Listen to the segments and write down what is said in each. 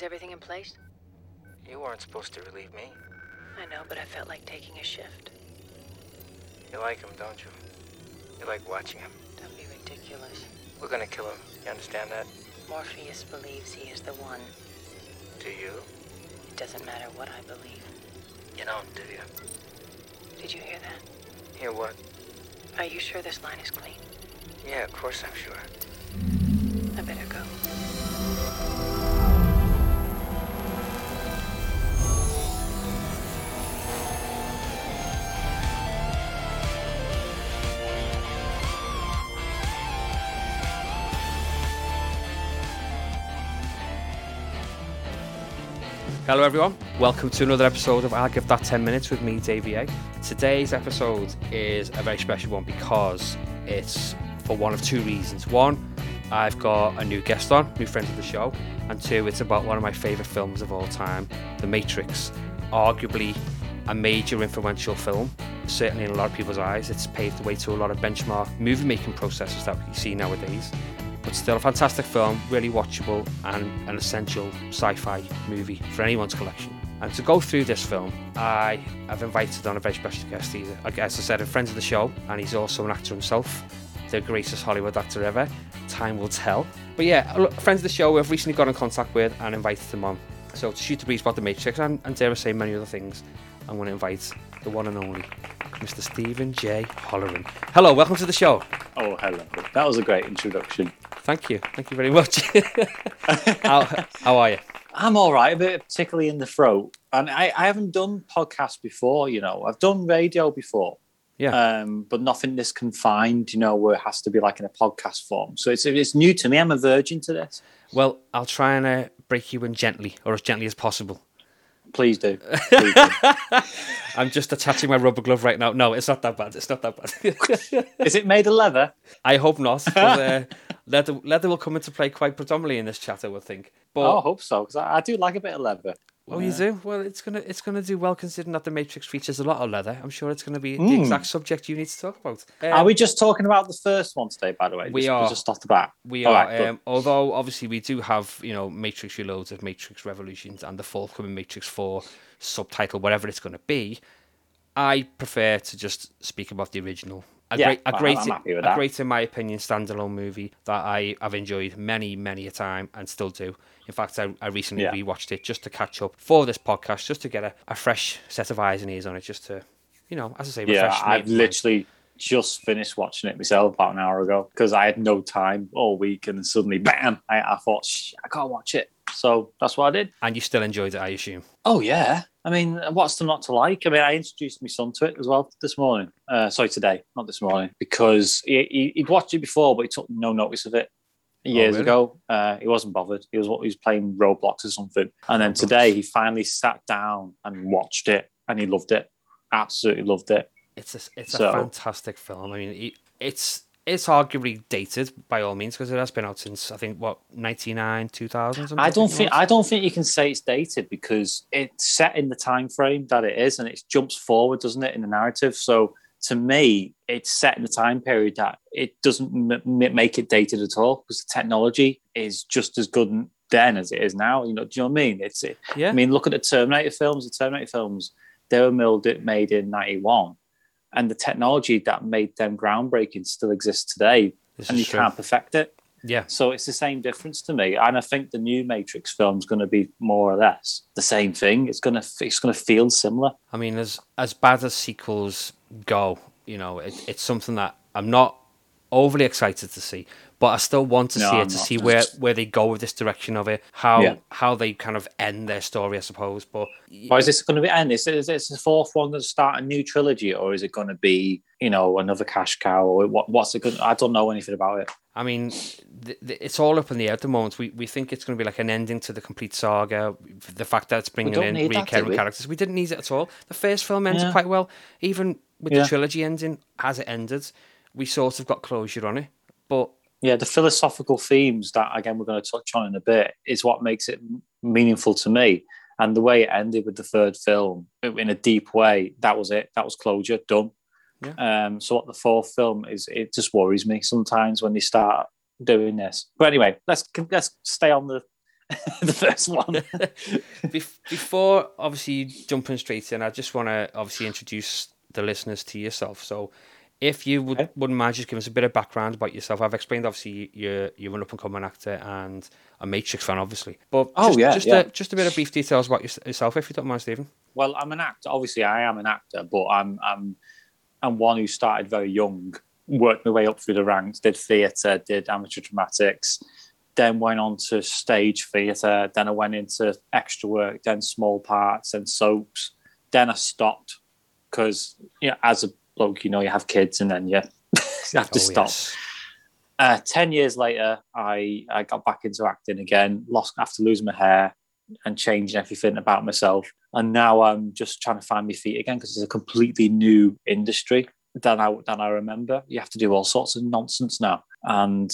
Is everything in place? You weren't supposed to relieve me. I know, but I felt like taking a shift. You like him, don't you? You like watching him. Don't be ridiculous. We're gonna kill him. You understand that? Morpheus believes he is the one. Do you? It doesn't matter what I believe. You don't, do you? Did you hear that? Hear what? Are you sure this line is clean? Yeah, of course I'm sure. I better go. Hello, everyone. Welcome to another episode of I'll Give That 10 Minutes with me, Davey A. Today's episode is a very special one because it's for one of two reasons. One, I've got a new guest on, new friend of the show, and two, it's about one of my favourite films of all time, The Matrix. Arguably a major influential film, certainly in a lot of people's eyes. It's paved the way to a lot of benchmark movie making processes that we see nowadays but still a fantastic film, really watchable and an essential sci-fi movie for anyone's collection. And to go through this film, I have invited on a very special guest. He's, as I said, a friend of the show, and he's also an actor himself, the greatest Hollywood actor ever. Time will tell. But yeah, friends of the show we've recently got in contact with and invited them on. So to shoot the breeze about the Matrix and, and dare I say many other things, I'm going to invite the one and only Mr. Stephen J. Holleran. Hello, welcome to the show. Oh, hello. That was a great introduction. Thank you. Thank you very much. how, how are you? I'm all right, a bit particularly in the throat. And I, I haven't done podcasts before, you know. I've done radio before. Yeah. Um, but nothing this confined, you know, where it has to be like in a podcast form. So it's it's new to me. I'm a virgin to this. Well, I'll try and uh, break you in gently, or as gently as possible. Please do. Please do. I'm just attaching my rubber glove right now. No, it's not that bad. It's not that bad. Is it made of leather? I hope not. 'cause, uh, leather, leather will come into play quite predominantly in this chat, I would think. But oh, I hope so, because I, I do like a bit of leather. Oh, you do? Well, it's gonna it's gonna do well considering that the Matrix features a lot of leather. I'm sure it's gonna be the Mm. exact subject you need to talk about. Um, Are we just talking about the first one today, by the way? We just, are. Just off the bat. We All are, right, good. um, although obviously we do have, you know, Matrix Reloads of Matrix Revolutions and the forthcoming Matrix 4 subtitle, whatever it's going to be. I prefer to just speak about the original. A Yeah, great, a great, I'm happy with a that. great, in my opinion, standalone movie that I have enjoyed many, many a time and still do. In fact, I, I recently Yeah. rewatched it just to catch up for this podcast, just to get a, a fresh set of eyes and ears on it, just to, you know, as I say, Yeah, refresh. my I've mind. Just finished watching it myself about an hour ago because I had no time all week, and then suddenly, bam! I, I thought, Shh, I can't watch it. So that's what I did. And you still enjoyed it, I assume. Oh yeah, I mean, what's there not to like? I mean, I introduced my son to it as well this morning. Uh, sorry, today, not this morning, because he, he, he'd watched it before, but he took no notice of it. Years really? ago, uh, he wasn't bothered. He was he was playing Roblox or something, and then today he finally sat down and watched it, and he loved it. Absolutely loved it. It's a, it's So- a fantastic film. I mean, it's it's arguably dated by all means because it has been out since I think what ninety nine, two thousand. I don't think I don't think you can say it's dated because it's set in the time frame that it is, and it jumps forward, doesn't it, in the narrative? So to me, it's set in the time period that it doesn't m- make it dated at all because the technology is just as good then as it is now. You know, do you know what I mean? It's it. Yeah, I mean, look at the Terminator films. The Terminator films they were made in '91, and the technology that made them groundbreaking still exists today, this and you true. can't perfect it. Yeah, So it's the same difference to me, and I think the new Matrix film is going to be more or less the same thing. It's going to it's going to feel similar. I mean, as as bad as sequels go, you know, it, it's something that I'm not overly excited to see, but I still want to No, see it I'm to not. see where where they go with this direction of it, how Yeah. how they kind of end their story, I suppose. But Or is this going to be end? Is, is this the fourth one going to start a new trilogy, or is it going to be you know another cash cow? Or what, what's it going? I don't know anything about it. I mean, th- th- it's all up in the air at the moment. We we think it's going to be like an ending to the complete saga. The fact that it's bringing in need that, recurring characters, we didn't need it at all. The first film ended Yeah. quite well, even with Yeah. the trilogy ending as it ended. We sort of got closure on it, but Yeah, the philosophical themes that again we're going to touch on in a bit is what makes it meaningful to me. And the way it ended with the third film in a deep way, that was it. That was closure, done. Um, so what the fourth film is, it just worries me sometimes when they start doing this. But anyway, let's let's stay on the the first one. Before obviously jumping straight in, I just want to obviously introduce the listeners to yourself. So, if you would Okay. wouldn't mind just giving us a bit of background about yourself, I've explained obviously you're you're an up and coming actor and a Matrix fan, obviously. But Oh, just, yeah, just yeah. A, just a bit of brief details about yourself, if you don't mind, Stephen. well, I'm an actor. Obviously, I am an actor, but I'm I'm I'm one who started very young, worked my way up through the ranks, did theatre, did amateur dramatics, then went on to stage theatre. Then I went into extra work, then small parts, then soaps. Then I stopped because you know, as a bloke, you know, you have kids, and then you, you have to Oh, stop. yes. Uh, Ten years later, I, I got back into acting again. Lost after losing my hair and changing everything about myself, and now I'm just trying to find my feet again because it's a completely new industry than I than I remember. You have to do all sorts of nonsense now, and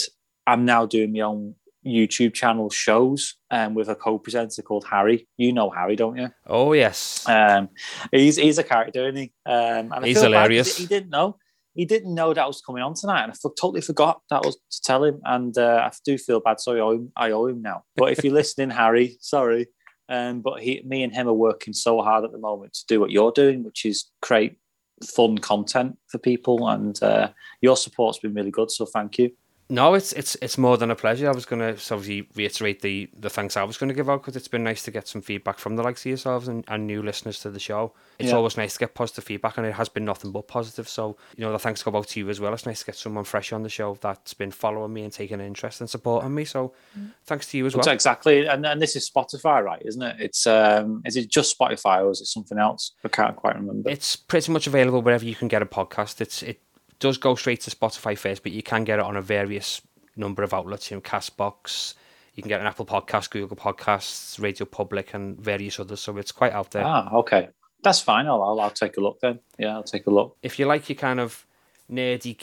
I'm now doing my own YouTube channel shows um, with a co-presenter called Harry. You know Harry, don't you? Oh yes. Um, he's he's a character, isn't he? Um, and He's feel bad 'cause hilarious. He didn't know. He didn't know that was coming on tonight, and I totally forgot that was to tell him. And uh, I do feel bad, so I owe him. I owe him now. But if you're listening, Harry, sorry. Um, but he, me, and him are working so hard at the moment to do what you're doing, which is create fun content for people. And uh, your support's been really good, so thank you. No, it's it's it's more than a pleasure. I was going to obviously reiterate the the thanks I was going to give out because it's been nice to get some feedback from the likes of yourselves and, and new listeners to the show. It's Yeah. always nice to get positive feedback, and it has been nothing but positive. So you know, the thanks go out to you as well. It's nice to get someone fresh on the show that's been following me and taking an interest and supporting me. So thanks to you as well. It's exactly, and, and this is Spotify, right? Isn't it? It's um, is it just Spotify or is it something else? I can't quite remember. It's pretty much available wherever you can get a podcast. It's it does go straight to Spotify first, but you can get it on a various number of outlets. You know, Castbox. You can get an Apple Podcast, Google Podcasts, Radio Public, and various others. So it's quite out there. Ah, okay. That's fine. I'll, I'll, I'll take a look then. Yeah, I'll take a look. If you like your kind of nerdy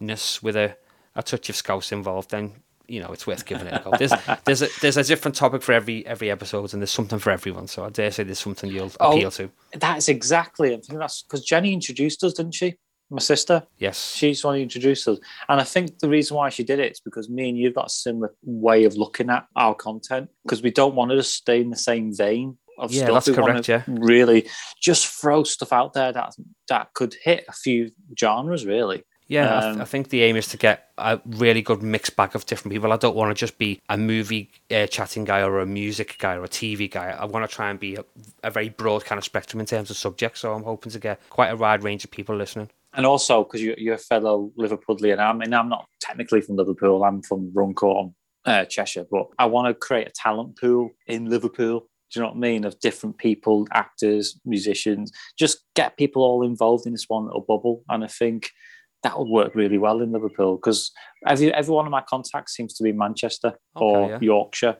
geekiness with a, a touch of scouse involved, then you know it's worth giving it a go. There's there's a there's a different topic for every every episode, and there's something for everyone. So I dare say there's something you'll Oh. appeal to. That's exactly. I think that's because Jenny introduced us, didn't she? My sister. Yes. She's the one who introduced us. And I think the reason why she did it is because me and you've got a similar way of looking at our content because we don't want to just stay in the same vein of Yeah, stuff. that's we correct, to really just throw stuff out there that that could hit a few genres, really. Yeah, I, th- Um, I think the aim is to get a really good mixed bag of different people. I don't want to just be a movie uh, chatting guy or a music guy or a TV guy. I want to try and be a, a very broad kind of spectrum in terms of subjects. So I'm hoping to get quite a wide range of people listening. And also because you're, you're a fellow Liverpudlian. I mean, I'm not technically from Liverpool. I'm from Runcorn, uh, Cheshire. But I want to create a talent pool in Liverpool. Do you know what I mean? Of different people, actors, musicians. Just get people all involved in this one little bubble. And I think that would work really well in Liverpool because every every one of my contacts seems to be Manchester or yeah. Yorkshire,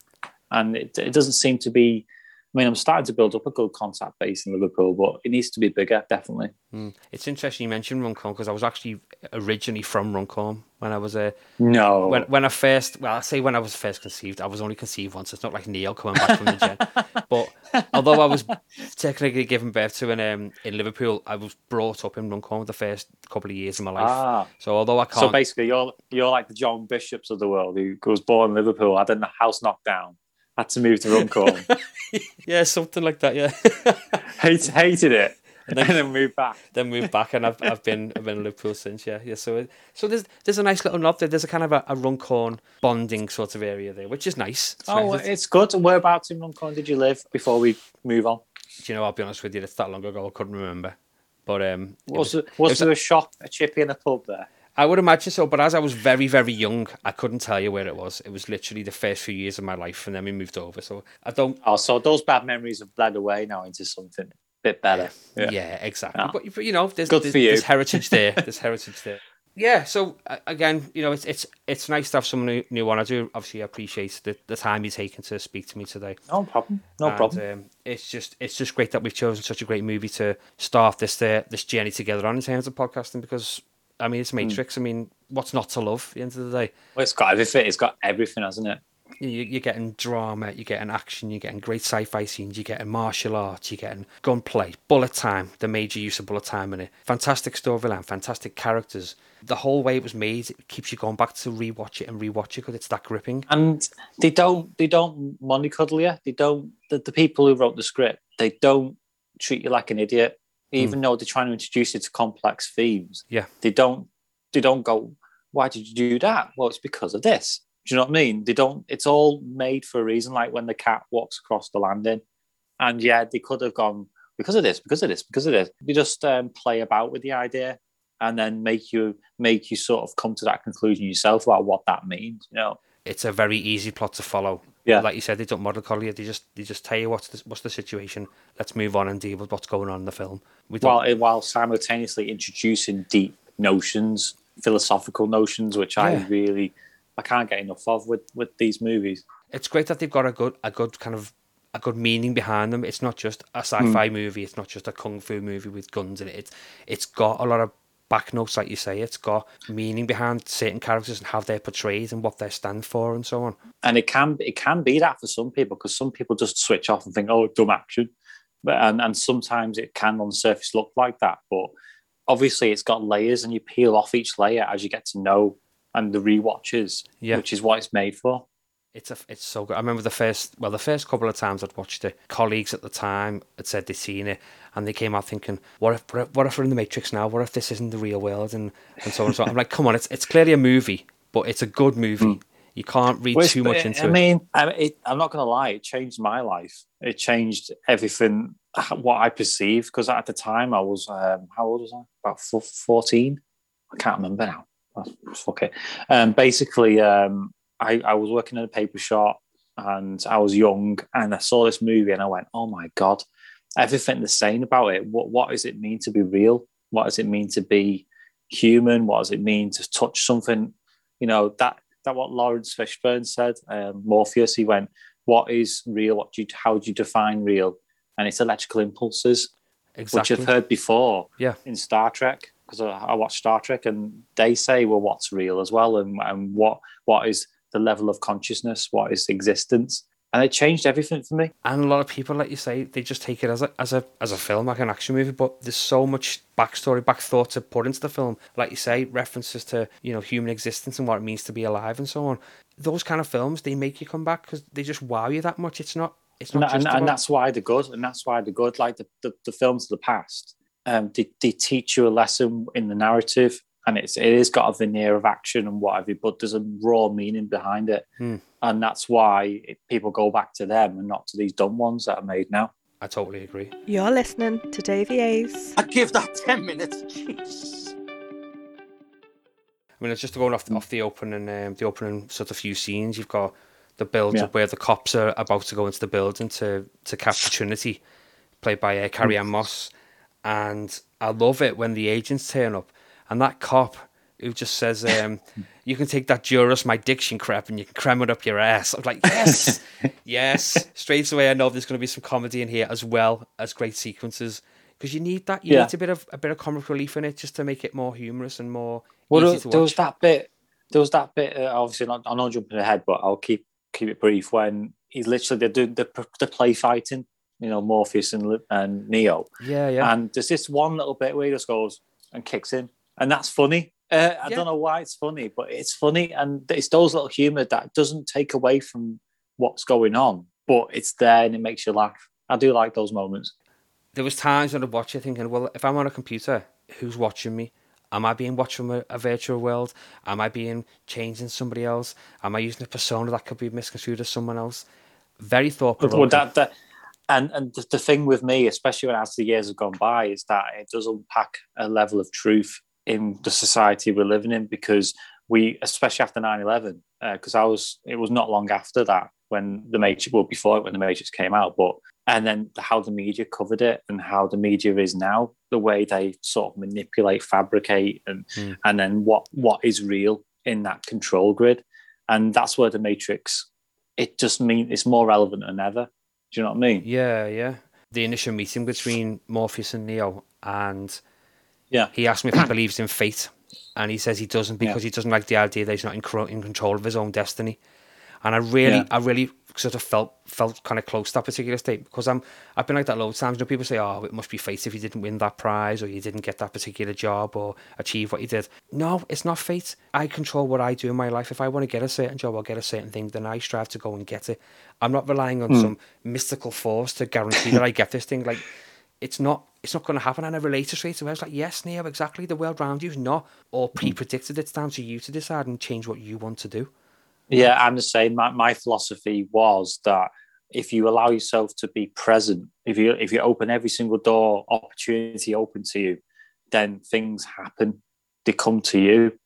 and it, it doesn't seem to be. I mean, I'm starting to build up a good contact base in Liverpool, but it needs to be bigger, definitely. Mm. It's interesting you mentioned Runcorn because I was actually originally from Runcorn when I was a No, when when I first well I say when I was first conceived I was only conceived once. It's not like Neil coming back from the gen. but although I was technically given birth to in um, in Liverpool, I was brought up in Runcorn the first couple of years of my life. ah, So although I can't, so basically, you're you're like the John Bishops of the world who was born in Liverpool, I had a house knocked down, had to move to Runcorn, yeah, something like that, yeah. Hate, hated it, and then moved back. then moved back, and I've I've been I've been in Liverpool since, yeah, yeah. So it, so there's there's a nice little nod there. There's a kind of a, a Runcorn bonding sort of area there, which is nice. It's Oh, nice. it's good. And whereabouts in Runcorn did you live before we move on? Do you know, I'll be honest with you, it's that long ago I couldn't remember. But um, it Was, was- there, was was- there a shop, a chippy, and a pub there? I would imagine so, but as I was very, very young, I couldn't tell you where it was. It was literally the first few years of my life, and then we moved over. So I don't. Oh, so those bad memories have bled away now into something a bit better. Yeah, exactly. Ah. But, but you know, there's Good there's, for you. there's heritage there. There's heritage there. Yeah. So uh, again, you know, it's it's it's nice to have someone new, new on. I do obviously appreciate the, the time you've taken to speak to me today. No problem. No And, problem. Um, it's just it's just great that we've chosen such a great movie to start this uh, this journey together on in terms of podcasting because I mean it's Hmm. Matrix. I mean, what's not to love at the end of the day? Well, it's got everything. It's got everything, hasn't it? you- you're getting drama, you're getting action, you're getting great sci-fi scenes, you're getting martial arts, you're getting gunplay, bullet time, the major use of bullet time in it, fantastic storyline, fantastic characters. The whole way it was made, it keeps you going back to rewatch it and rewatch it because it's that gripping. and they don't they don't money cuddle you. They don't the, the people who wrote the script. They don't treat you like an idiot, even though they're trying to introduce you to complex themes. Yeah. They don't they don't go. Why did you do that? Well, it's because of this. Do you know what I mean? They don't. It's all made for a reason. Like when the cat walks across the landing, and yeah, they could have gone because of this, because of this, because of this. They just um, play about with the idea and then make you make you sort of come to that conclusion yourself about what that means. You know. It's a very easy plot to follow. Yeah. like you said, they don't model you. They just they just tell you what's the, what's the situation. Let's move on and deal with what's going on in the film. We don't. while eh, while simultaneously introducing deep notions, philosophical notions, which I really I can't get enough of with with these movies. it's great that they've got a good a good kind of a good meaning behind them. It's not just a hmm. sci-fi movie. It's not just a kung fu movie with guns in it. It's it's got a lot of back notes, like you say. It's got meaning behind certain characters and how they're portrayed and what they stand for and so on. And it can it can be that for some people because some people just switch off and think, oh, dumb action. But and, and sometimes it can on the surface look like that. But obviously it's got layers and you peel off each layer as you get to know and the rewatches, Yeah. which is what it's made for. It's a, it's so good. I remember the first, well, the first couple of times I'd watched it, colleagues at the time had said they'd seen it, and they came out thinking, "What if, what if- what if we're in the Matrix now? What if this isn't the real world?" And and so on and so on. I'm like, "Come on, it's it's clearly a movie, but it's a good movie. You can't read too much into I it." I mean, it, I'm not going to lie, it changed my life. It changed everything, what I perceived. Because at the time, I was, um, how old was I? About four- 14? I can't remember now. Fuck it. Um, basically, um, I, I was working in a paper shop and I was young and I saw this movie and I went, oh my God, everything they're saying about it. What, what does it mean to be real? What does it mean to be human? What does it mean to touch something? You know, that that what Laurence Fishburne said, um, Morpheus, he went, what is real? What do you, how do you define real? And it's electrical impulses, which. I've heard before Yeah. in Star Trek, because I, I watch Star Trek and they say, well, what's real as well? And, and what what is the level of consciousness? What is existence? And it changed everything for me. and a lot of people, like you say, they just take it as a as a as a film, like an action movie. But there's so much backstory, back thought to put into the film. Like you say, references to you know human existence and what it means to be alive and so on. Those kind of films, they make you come back because they just wow you that much. It's not. It's not and, just and about- that's why they're good and that's why they're good like the, the, the films of the past um, they, they teach you a lesson in the narrative and it's it has got a veneer of action and whatever but there's a raw meaning behind it Hmm. and that's why it, people go back to them and not to these dumb ones that are made now I totally agree. You're listening to Davey A's. I give that 10 minutes. Jeez. I mean, it's just going off off the opening, um, the opening sort of few scenes. You've got the build Yeah. up where the cops are about to go into the building to to capture Trinity, played by uh, Carrie Ann Moss, and I love it when the agents turn up and that cop who just says, um, "You can take that Juris my diction crap and you can cram it up your ass." I'm like, yes, yes. Straight away, I know there's going to be some comedy in here as well as great sequences. Because you need that, you Yeah. need a bit of a bit of comic relief in it, just to make it more humorous and more well easy there, was that bit there was that bit uh, obviously not, i'm not jumping ahead but i'll keep keep it brief when he's literally they're doing the, the play fighting you know morpheus and, and neo Yeah, yeah. And there's this one little bit where he just goes and kicks in, and that's funny. Uh, I Yeah. don't know why it's funny, but it's funny, and it's those little humour that doesn't take away from what's going on, but it's there and it makes you laugh. I do like those moments. there was times when I'd watch it thinking, well, if I'm on a computer, who's watching me? Am I being watched from a, a virtual world? Am I being changed in somebody else? Am I using a persona that could be misconstrued as someone else? Very thought But provoking. that, that, and and the, the thing with me, especially when as the years have gone by, is that it does unpack a level of truth in the society we're living in because we, especially after 9-11, because I was, it was not long after that when the Matrix, well, before it when the Matrix came out, but and then how the media covered it and how the media is now, the way they sort of manipulate, fabricate, and Hmm. and then what what is real in that control grid, and that's where the Matrix, it just mean it's more relevant than ever. Do you know what I mean? yeah, yeah. The initial meeting between Morpheus and Neo, and Yeah. he asked me if he believes in fate, and he says he doesn't because he doesn't like the idea that he's not in, in control of his own destiny. and I really, Yeah. I really sort of felt felt kind of close to that particular state because I'm I've been like that loads of times. You know, people say, "Oh, it must be fate if you didn't win that prize or you didn't get that particular job or achieve what you did." No, it's not fate. I control what I do in my life. If I want to get a certain job or get a certain thing, then I strive to go and get it. I'm not relying on hmm. some mystical force to guarantee that I get this thing. Like, it's not. It's not going to happen. And I related straight away. I was like, "Yes, Neo, exactly. The world around you is not all hmm. pre-predicted. It's down to you to decide and change what you want to do." Yeah, I'm the same. My, my philosophy was that if you allow yourself to be present, if you if you open every single door opportunity open to you, then things happen. They come to you,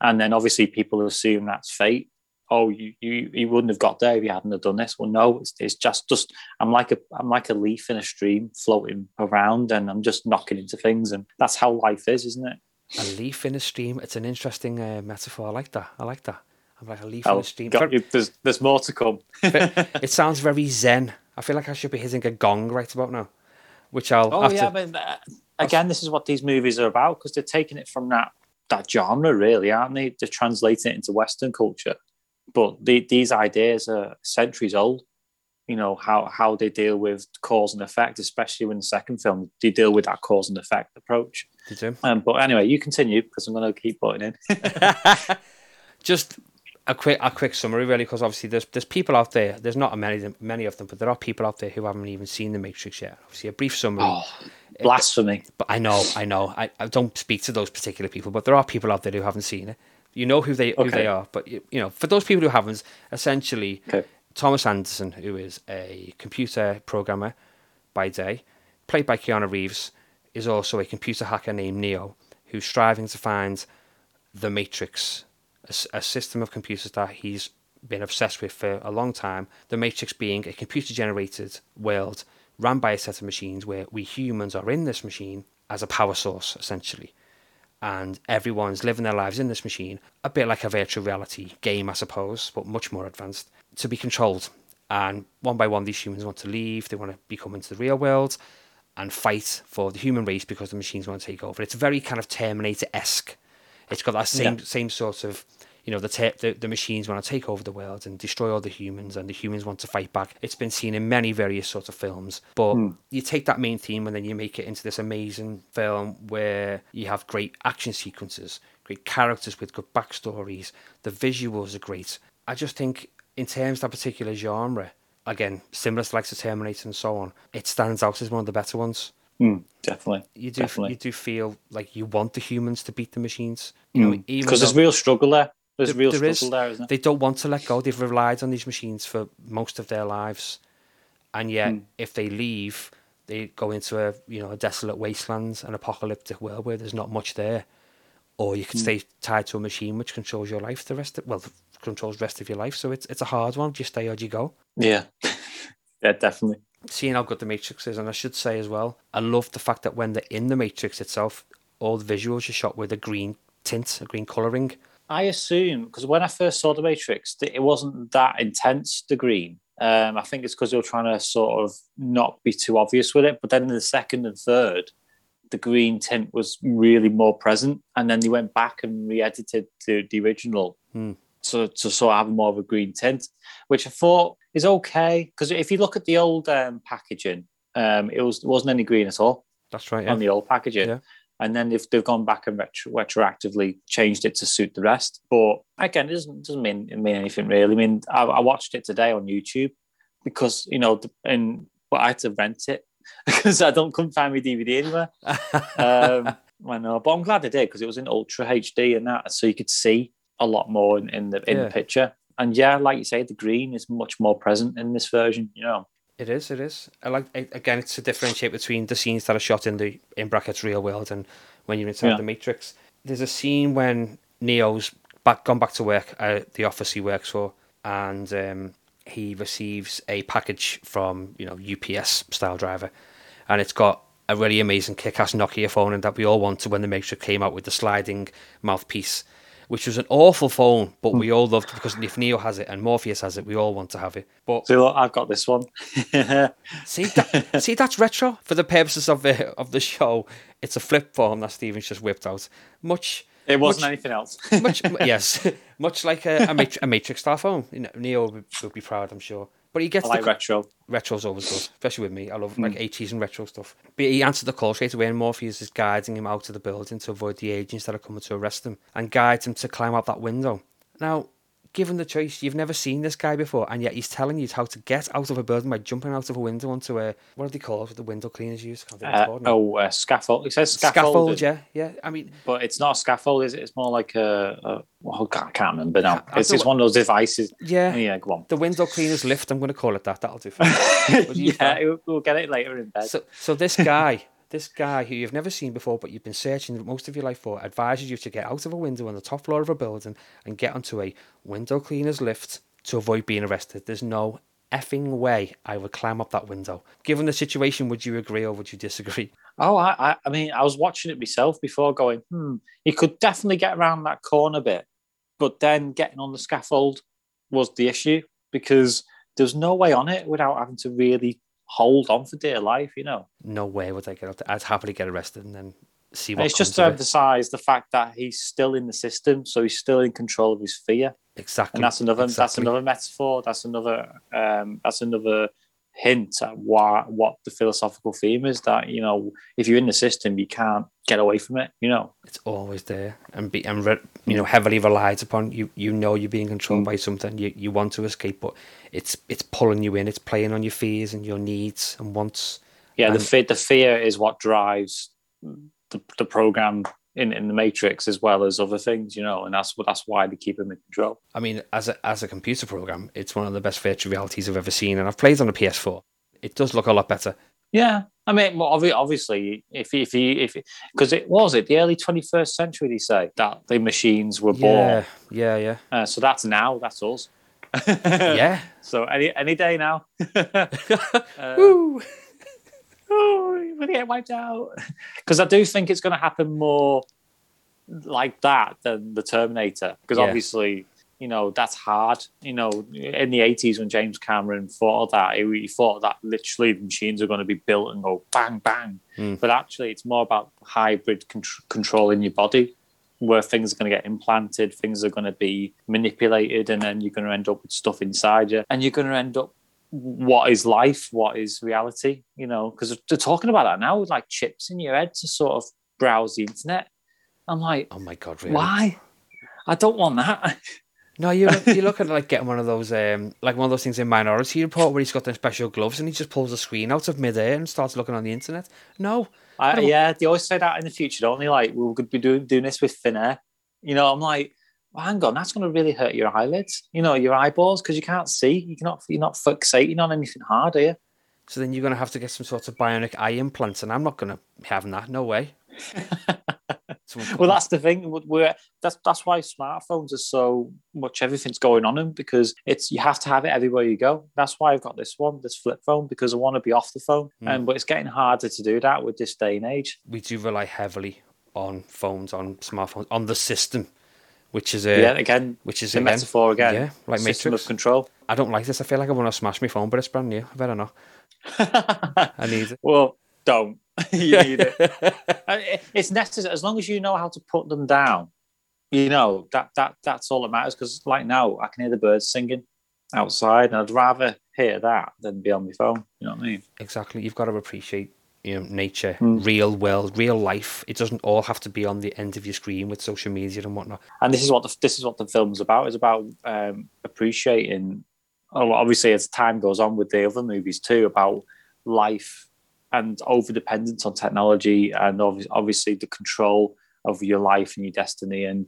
and then obviously people assume that's fate. Oh, you you, you wouldn't have got there if you hadn't have done this. Well, no, it's, it's just just I'm like a I'm like a leaf in a stream floating around, and I'm just knocking into things, and that's how life is, isn't it? A leaf in a stream. It's an interesting uh, metaphor. I like that. I like that. I'm like a leaf in Oh, a stream. got. There's there's more to come. it sounds very zen. I feel like I should be hitting a gong right about now, which I'll Oh have yeah, to. but uh, again, this is what these movies are about because they're taking it from that that genre, really, aren't they? They're translating it into Western culture, but the, these ideas are centuries old. You know how how they deal with cause and effect, especially in the second film, they deal with that cause and effect approach. Um, but anyway, you continue because I'm going to keep putting in. Just a quick a quick summary, really, because obviously there's there's people out there. There's not many many of them, but there are people out there who haven't even seen the Matrix yet. Obviously, a brief summary. oh, blasphemy! But I know, I know, I, I don't speak to those particular people, but there are people out there who haven't seen it. You know who they who they are, but you, you know, for those people who haven't, essentially, Okay. Thomas Anderson, who is a computer programmer by day, played by Keanu Reeves, is also a computer hacker named Neo, who's striving to find the Matrix, a system of computers that he's been obsessed with for a long time. The Matrix being a computer generated world run by a set of machines where we humans are in this machine as a power source, essentially. And everyone's living their lives in this machine, a bit like a virtual reality game, I suppose, but much more advanced, to be controlled. And one by one, these humans want to leave, they want to become into the real world and fight for the human race because the machines want to take over. It's very kind of Terminator esque. It's got that same Yeah. same sort of, you know, the, te- the the machines want to take over the world and destroy all the humans, and the humans want to fight back. It's been seen in many various sorts of films, but you take that main theme and then you make it into this amazing film where you have great action sequences, great characters with good backstories. The visuals are great. I just think, in terms of that particular genre, again, similar to like the Terminator and so on, it stands out as one of the better ones. Mm, definitely, You do definitely. you do feel like you want the humans to beat the machines, you know, because there's real struggle there. There's there- real there is. there, isn't they don't want to let go. They've relied on these machines for most of their lives, and yet Hmm. if they leave, they go into a you know a desolate wasteland, an apocalyptic world where there's not much there, or you could Hmm. stay tied to a machine which controls your life the rest of well controls the rest of your life. So it's it's a hard one. Do you stay or do you go? Yeah, yeah, definitely. seeing how good the Matrix is, and I should say as well, I love the fact that when they're in the Matrix itself, all the visuals are shot with a green tint, a green colouring. I assume because when I first saw the Matrix, it wasn't that intense. The green. Um, I think it's because they were trying to sort of not be too obvious with it. But then in the second and third, the green tint was really more present, and then they went back and re-edited the, the original Hmm. to to sort of have more of a green tint, which I thought is okay because if you look at the old um, packaging, um, it was there wasn't any green at all That's right. Yeah. on the old packaging. Yeah. And then they've, they've gone back and retro, retroactively changed it to suit the rest. But again, it doesn't, doesn't mean mean anything really. I mean, I, I watched it today on YouTube because, you know, the- and but I had to rent it because I don't come find my DVD anywhere. Um, I know, but I'm glad I did because it was in ultra HD and that, so you could see a lot more in, in the in Yeah. the picture. And yeah, like you say, the green is much more present in this version. You know, It is. It is. I like again. It's to differentiate between the scenes that are shot in the in brackets real world and when you're inside Yeah. the Matrix. There's a scene when Neo's back gone back to work at the office he works for, and um, he receives a package from you know UPS style driver, and it's got a really amazing kick-ass Nokia phone and that we all wanted when the Matrix came out with the sliding mouthpiece. Which was an awful phone, but we hmm. all loved it because if Neo has it and Morpheus has it, we all want to have it. But so look, I've got this one. See, that, see, that's retro for the purposes of the of the show. It's a flip phone that Steven's just whipped out. Much It wasn't Much- anything else. much yes, much like a, a, Mat- a Matrix star phone. You know, Neo would, would be proud, I'm sure. But he I gets like the retro. retro's always good, especially with me. I love Hmm. like 80s and retro stuff. But he answered the call straight away, and Morpheus is guiding him out of the building to avoid the agents that are coming to arrest him, and guides him to climb out that window. Now, given the choice, you've never seen this guy before, and yet he's telling you how to get out of a building by jumping out of a window onto a what do they call it? The window cleaners use? I can't think what it's Uh, called oh, uh, scaffold. It says scaffold. scaffold. Yeah, yeah. I mean, But it's not a scaffold, is it? It's more like a. a well, I can't, remember now. I It's, don't- one of those devices. yeah. Yeah, go on. The window cleaners lift. I'm going to call it that. That'll do. For me. Would you use yeah, we'll- we'll get it later in bed. So, so this guy, this guy who you've never seen before, but you've been searching most of your life for, advises you to get out of a window on the top floor of a building and get onto a window cleaner's lift to avoid being arrested. There's no effing way I would climb up that window. Given the situation, would you agree or would you disagree? Oh, I, I, mean, I was watching it myself before, going, hmm, he could definitely get around that corner bit, but then getting on the scaffold was the issue because there's no way on it without having to really hold on for dear life, you know. No way would I get up there. I'd happily get arrested and then see And what it's just to emphasise the fact that he's still in the system, so he's still in control of his fear, Exactly. and that's another that's another metaphor. That's another um, that's another hint at why, what the philosophical theme is that you know if you're in the system, you can't get away from it. You know. It's always there and be and re, you know heavily relied upon. You you know you're being controlled by mm. something. You you want to escape, but it's it's pulling you in. It's playing on your fears and your needs and wants. Yeah, the fear, the fear is what drives the, the program in, in the Matrix as well as other things, you know, and that's what that's why they keep him in control. I mean, as a as a computer program, it's one of the best virtual realities I've ever seen, and I've played on a PS4. It does look a lot better. Yeah, I mean, well, obviously, if if he if because it was it the early twenty first century, they say that the machines were born. Yeah, yeah, yeah, Uh, so that's now. That's us. yeah. So any any day now. uh, Woo! Oh, we're gonna get wiped out. Because I do think it's going to happen more like that than the Terminator. Because Yeah. obviously, you know, that's hard. You know, in the eighties when James Cameron thought of that, he, he thought that literally the machines are going to be built and go bang bang. Mm. But actually, it's more about hybrid contr- control in your body. Where things are going to get implanted, things are going to be manipulated, and then you're going to end up with stuff inside you, and you're going to end up what is life, what is reality, you know, because they're talking about that now with like chips in your head to sort of browse the internet. I'm like, Oh my god, really? why? I don't want that. No, you you look at like getting one of those um like one of those things in Minority Report where he's got them special gloves and he just pulls the screen out of midair and starts looking on the internet. No, I, don't- yeah, they always say that in the future, don't they? Like, we're going to be doing, doing this with thin air. You know, I'm like, well, hang on, that's going to really hurt your eyelids, you know, your eyeballs, because you can't see. You cannot, you're not fixating on anything hard, are you? so then you're gonna have to get some sort of bionic eye implants, and I'm not gonna have that. No way. Well, that's the thing. We're that's that's why smartphones are so much. Everything's going on them because it's you have to have it everywhere you go. That's why I've got this one, this flip phone, because I want to be off the phone. Mm. And but it's getting harder to do that with this day and age. we do rely heavily on phones, on smartphones, on the system, which is a yeah, again, which is again, metaphor again. Yeah, like system Matrix. of control. I don't like this. I feel like I want to smash my phone, but it's brand new. I better not. I need it. well, don't. you need it. It- It's necessary as long as you know how to put them down. You know that that that's all that matters. Because like now, I can hear the birds singing outside, and I'd rather hear that than be on my phone. You know what I mean? exactly. You've got to appreciate you know nature, Mm. real world, real life. It doesn't all have to be on the end of your screen with social media and whatnot. and this is what the, this is what the film's about. It's about um, appreciating. Oh, obviously, as time goes on with the other movies too, about life and over dependence on technology, and obviously the control of your life and your destiny. And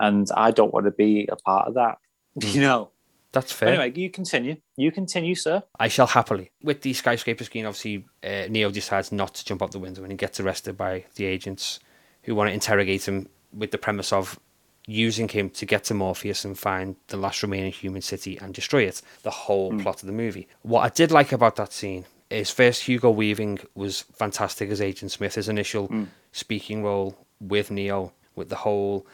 and I don't want to be a part of that. You know. That's fair. Anyway, you continue. You continue, sir. I shall happily. With the skyscraper screen, obviously, uh, Neo decides not to jump out the window and he gets arrested by the agents who want to interrogate him with the premise of using him to get to Morpheus and find the last remaining human city and destroy it. The whole hmm. plot of the movie. What I did like about that scene is first, Hugo Weaving was fantastic as Agent Smith. His initial hmm. speaking role with Neo, with the whole,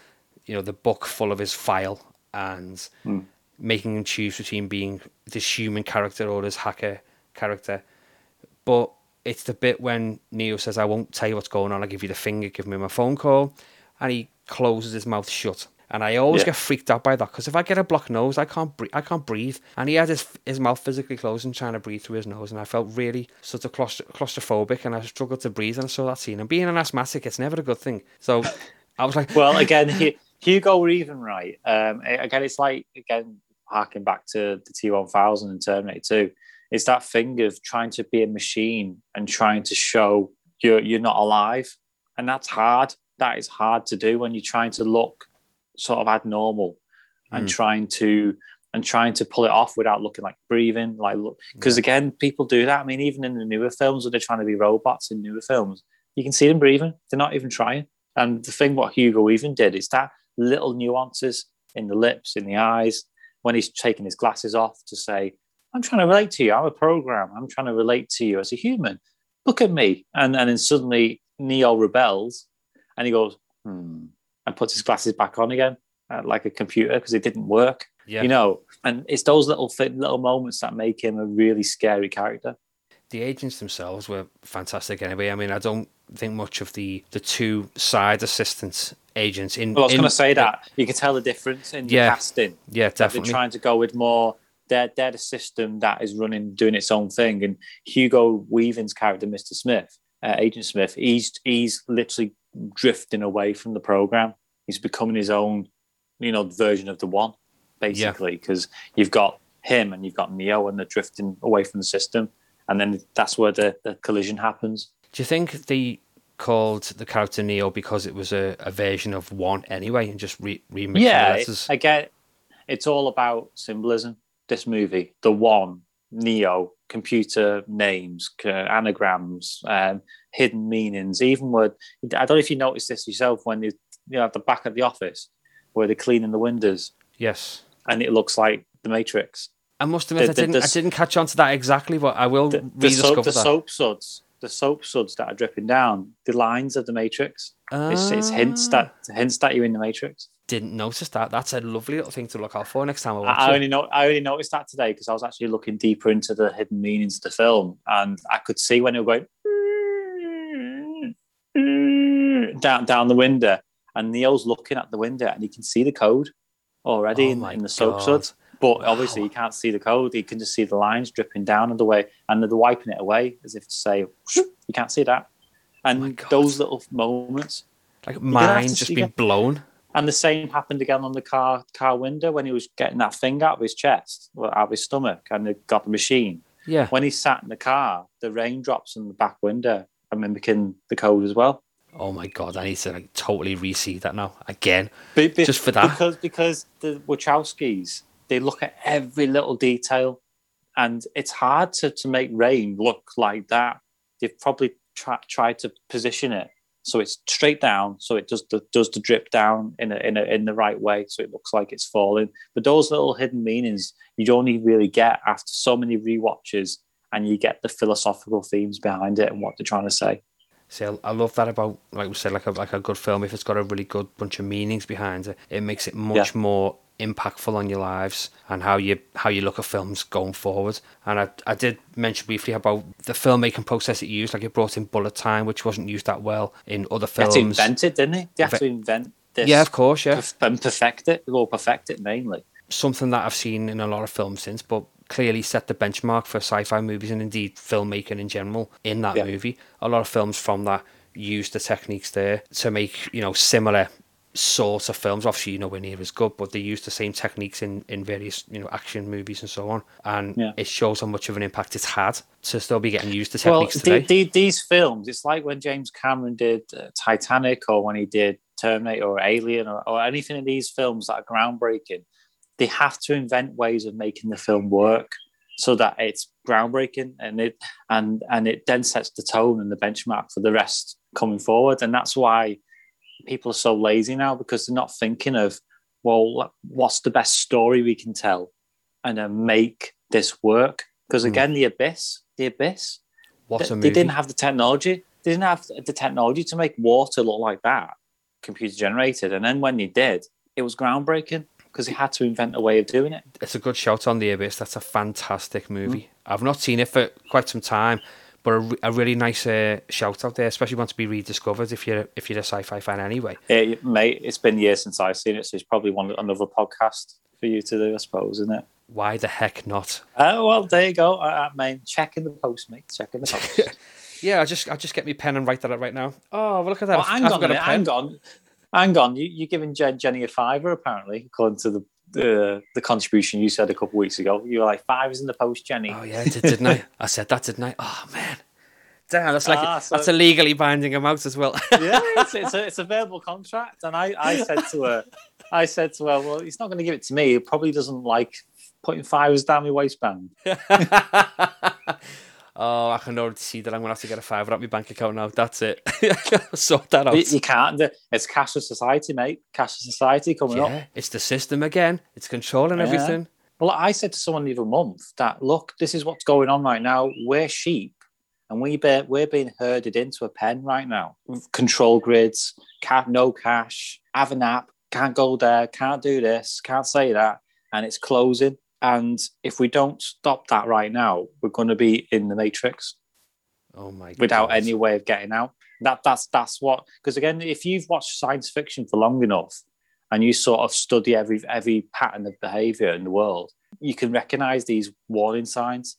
you know, the book full of his file and hmm. Making him choose between being this human character or this hacker character. But it's the bit when Neo says, I won't tell you what's going on, I'll give you the finger, give me my phone call. And he closes his mouth shut. And I always Yeah. get freaked out by that because if I get a blocked nose, I can't breathe. I can't breathe. And he had his his mouth physically closed and trying to breathe through his nose, and I felt really sort of claustro- claustrophobic, and I struggled to breathe. And I saw that scene. And being an asthmatic, it's never a good thing. So I was like, Well, again, Hu- Hugo Weaving right. Um, again, it's like again harking back to the T one thousand and Terminator Two. It's that thing of trying to be a machine and trying to show you're you're not alive, and that's hard. That is hard to do when you're trying to look sort of abnormal and Mm. trying to and trying to pull it off without looking like breathing. Like, because again, people do that. I mean, even in the newer films where they're trying to be robots in newer films, you can see them breathing. They're not even trying. And the thing what Hugo Weaving did is that little nuances in the lips, in the eyes, when he's taking his glasses off to say, I'm trying to relate to you. I'm a program. I'm trying to relate to you as a human. Look at me. And, and then suddenly Neo rebels and he goes, hmm, and puts his glasses back on again, uh, like a computer, because it didn't work. yeah. You know, and it's those little little moments that make him a really scary character. the agents themselves were fantastic anyway. I mean, I don't think much of the the two side assistants agents in. Well, I was going to say that you can tell the difference in the casting. Yeah, that they're definitely. trying to go with more they're, they're the system that is running doing its own thing and hugo weaving's character mr smith uh, agent smith he's he's literally drifting away from the program he's becoming his own you know version of the one basically because you've got him and you've got neo and they're drifting away from the system and then that's where the, the collision happens Do you think they called the character Neo because it was a, a version of one anyway, and just re- remixed the yeah letters? again it's all about symbolism this movie the one neo computer names anagrams um, hidden meanings even word i don't know if you noticed this yourself when you, you know at the back of the office where they're cleaning the windows yes. and it looks like the matrix I must admit, The- I didn't. the I didn't catch on to that exactly, but I will the, the, soap, rediscover the soap suds the soap suds that are dripping down the lines of the matrix it's, it's hints Ah. that hints that you're in the matrix Didn't notice that. That's a lovely little thing to look out for next time I watch I, I only know I only noticed that today because I was actually looking deeper into the hidden meanings of the film, and I could see when it was going down down the window, and Neo's looking at the window, and he can see the code already Oh in, in the soap God. suds. But Wow. obviously, you can't see the code. You can just see the lines dripping down and the way, and they're wiping it away as if to say, "You can't see that." And oh God. those little moments, Like mine just being blown. and the same happened again on the car car window when he was getting that thing out of his chest, well, out of his stomach, and they got the machine. Yeah. When he sat in the car, the raindrops in the back window are mimicking the code as well. Oh my god, I need to like totally re-see that now again. Be- be- Just for that? because because the Wachowskis they look at every little detail, and it's hard to to make rain look like that. They've probably tra- tried to position it so it's straight down, so it does the does the drip down in a, in a, in the right way, so it looks like it's falling. But those little hidden meanings you only really get after so many rewatches, and you get the philosophical themes behind it and what they're trying to say. See, I, I love that about, like we said, like a like a good film. If it's got a really good bunch of meanings behind it, it makes it much more impactful on your lives and how you how you look at films going forward. And I I did mention briefly about the filmmaking process it used. Like it brought in bullet time, which wasn't used that well in other They films. to invent it, didn't they? They had to invent this. yeah, of course, yeah. and perfect it, or perfect it mainly. something that I've seen in a lot of films since, but clearly set the benchmark for sci-fi movies and indeed filmmaking in general in that Yeah. movie. A lot of films from that used the techniques there to make you know similar sorts of films. Obviously, you know, nowhere near as good, but they use the same techniques in in various you know action movies and so on, and Yeah. it shows how much of an impact it's had to still be getting used the Well, techniques the, the, these films, it's like when James Cameron did uh, Titanic or when he did Terminator or Alien or, or anything in these films that are groundbreaking. They have to invent ways of making the film work so that it's groundbreaking and it and and it then sets the tone and the benchmark for the rest coming forward. And that's why people are so lazy now because they're not thinking of well, what's the best story we can tell and then make this work. Because Hmm. again, the abyss, the abyss, What they, they didn't have the technology. They didn't have the technology to make water look like that, computer generated. And then when they did, it was groundbreaking because they had to invent a way of doing it. it's a good shout on the abyss. That's a fantastic movie. I've not seen it for quite some time, But a, a really nice uh, shout out there, especially one to be rediscovered if you're if you're a sci-fi fan anyway. Eh, mate, it's been years since I've seen it, so it's probably one another podcast for you to do, I suppose, isn't it? Why the heck not? Oh well, there you go. I, I mean, check in the post, mate. Checking the post. Yeah, I just I just get my pen and write that out right now. Oh, well, look at that! well, hang on, got a pen. hang on, hang on. You, you're giving Jen, Jenny a fiver, apparently, according to the the, the contribution you said a couple weeks ago. You were like fives in the post, Jenny. Oh yeah, I did, didn't I? I said that, didn't I? Oh man, damn, that's like Ah, so- that's illegally binding him out as well. yeah, it's, it's, a, it's a verbal contract. And I, I said to her, I said to her, well, he's not going to give it to me. He probably doesn't like putting fivers down my waistband. oh, I can already see that I'm gonna have to get a fiver out my bank account now. That's it. sort that out. You, you can't. It's cashless society, mate. Cashless society coming up. yeah, it's the system again. It's controlling Yeah. everything. Well, I said to someone the other month that look, this is what's going on right now. We're sheep, and we be, we're being herded into a pen right now. Control grids, can't no cash, have an app, can't go there, can't do this, can't say that, and it's closing. And if we don't stop that right now, we're going to be in the matrix Oh my without God. any way of getting out. That that's that's what because again, if you've watched science fiction for long enough and you sort of study every every pattern of behavior in the world, you can recognize these warning signs.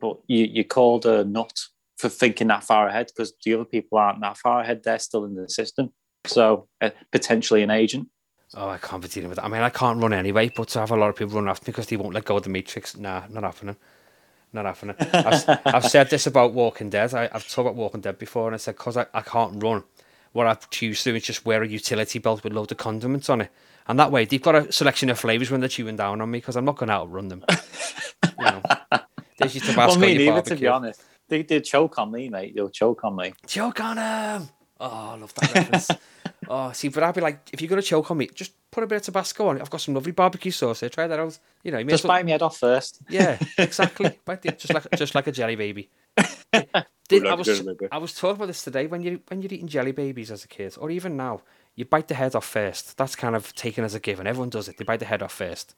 But you you're called a nut for thinking that far ahead because the other people aren't that far ahead; they're still in the system. So uh, potentially an agent. Oh, I can't be dealing with that. I mean, I can't run anyway, but to have a lot of people run after me because they won't let go of the Matrix, nah, not happening. Not happening. I've, I've said this about Walking Dead. I, I've talked about Walking Dead before, and I said, because I, I can't run, what I choose to do is just wear a utility belt with loads of condiments on it. And that way, they've got a selection of flavours when they're chewing down on me because I'm not going to outrun them. you know, there's your Tabasco, well, me your neither, barbecue. to be honest. They did choke on me, mate. They'll choke on me. Choke on him! Oh, I love that reference. oh, see, but I'd be like, if you're going to choke on me, just put a bit of Tabasco on it. I've got some lovely barbecue sauce here. Try that out. You know, you Just as well- bite my head off first. Yeah, exactly. Bite the- just like just like a jelly baby. Did, Like I a was jelly baby. I was talking about this today. When you when you're eating jelly babies as a kid, or even now, you bite the head off first. That's kind of taken as a given. Everyone does it. They bite the head off first.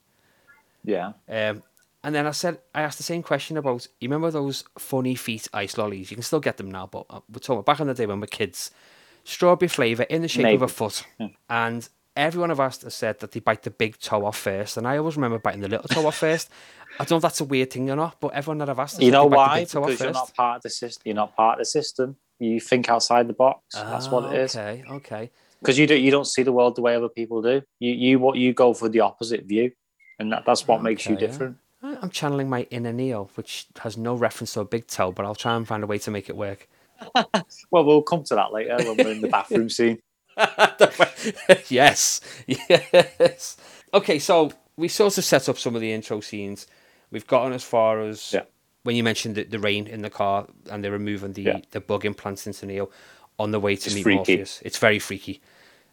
Yeah. Um, and then I said, I asked the same question about. You remember those funny feet ice lollies? You can still get them now, but uh, we're talking about back in the day when we're kids. Strawberry flavour in the shape of a foot, and everyone I've asked has said that they bite the big toe off first, and I always remember biting the little toe off first. I don't know if that's a weird thing or not, but everyone that I've asked, You know they bite the why? big toe off Because you're not part of the system. You're not part of the system. You think outside the box. That's what Ah, it is. Okay, okay. Because you don't you don't see the world the way other people do. You you what you go for the opposite view, and that, that's what makes you Okay, yeah. different. I- I'm channeling my inner Neo, which has no reference to a big toe, but I'll try and find a way to make it work. Well, we'll come to that later when we're in the bathroom scene. yes, yes. Okay, so we sort of set up some of the intro scenes. We've gotten as far as Yeah. when you mentioned the, the rain in the car and they're removing the, Yeah. the bug implants into Neo on the way to It's meet freaky. Morpheus. It's very freaky.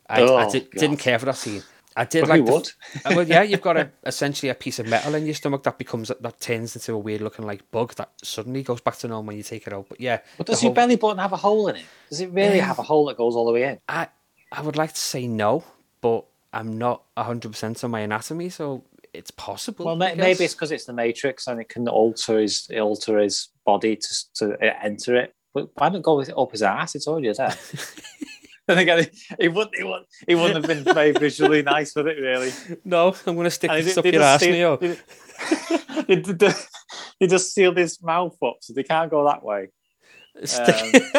I, I Oh, did, didn't care for that scene. I did But like the, would? Well, yeah, you've got a essentially a piece of metal in your stomach that becomes that turns into a weird looking like bug that suddenly goes back to normal when you take it out. But yeah, But does your belly button have a hole in it? Does it really Um, have a hole that goes all the way in? I I would like to say no, but I'm not hundred percent on my anatomy, so it's possible. Well, maybe it's because it's the Matrix and it can alter his alter his body to to enter it. But why not go with it up his ass? It's already there. then again, it, it wouldn't it wouldn't it wouldn't have been very visually nice, would it? Really? no. I'm going to stick And this up your ass, Neo. They, they, they, they just sealed his mouth up, so they can't go that way. Um,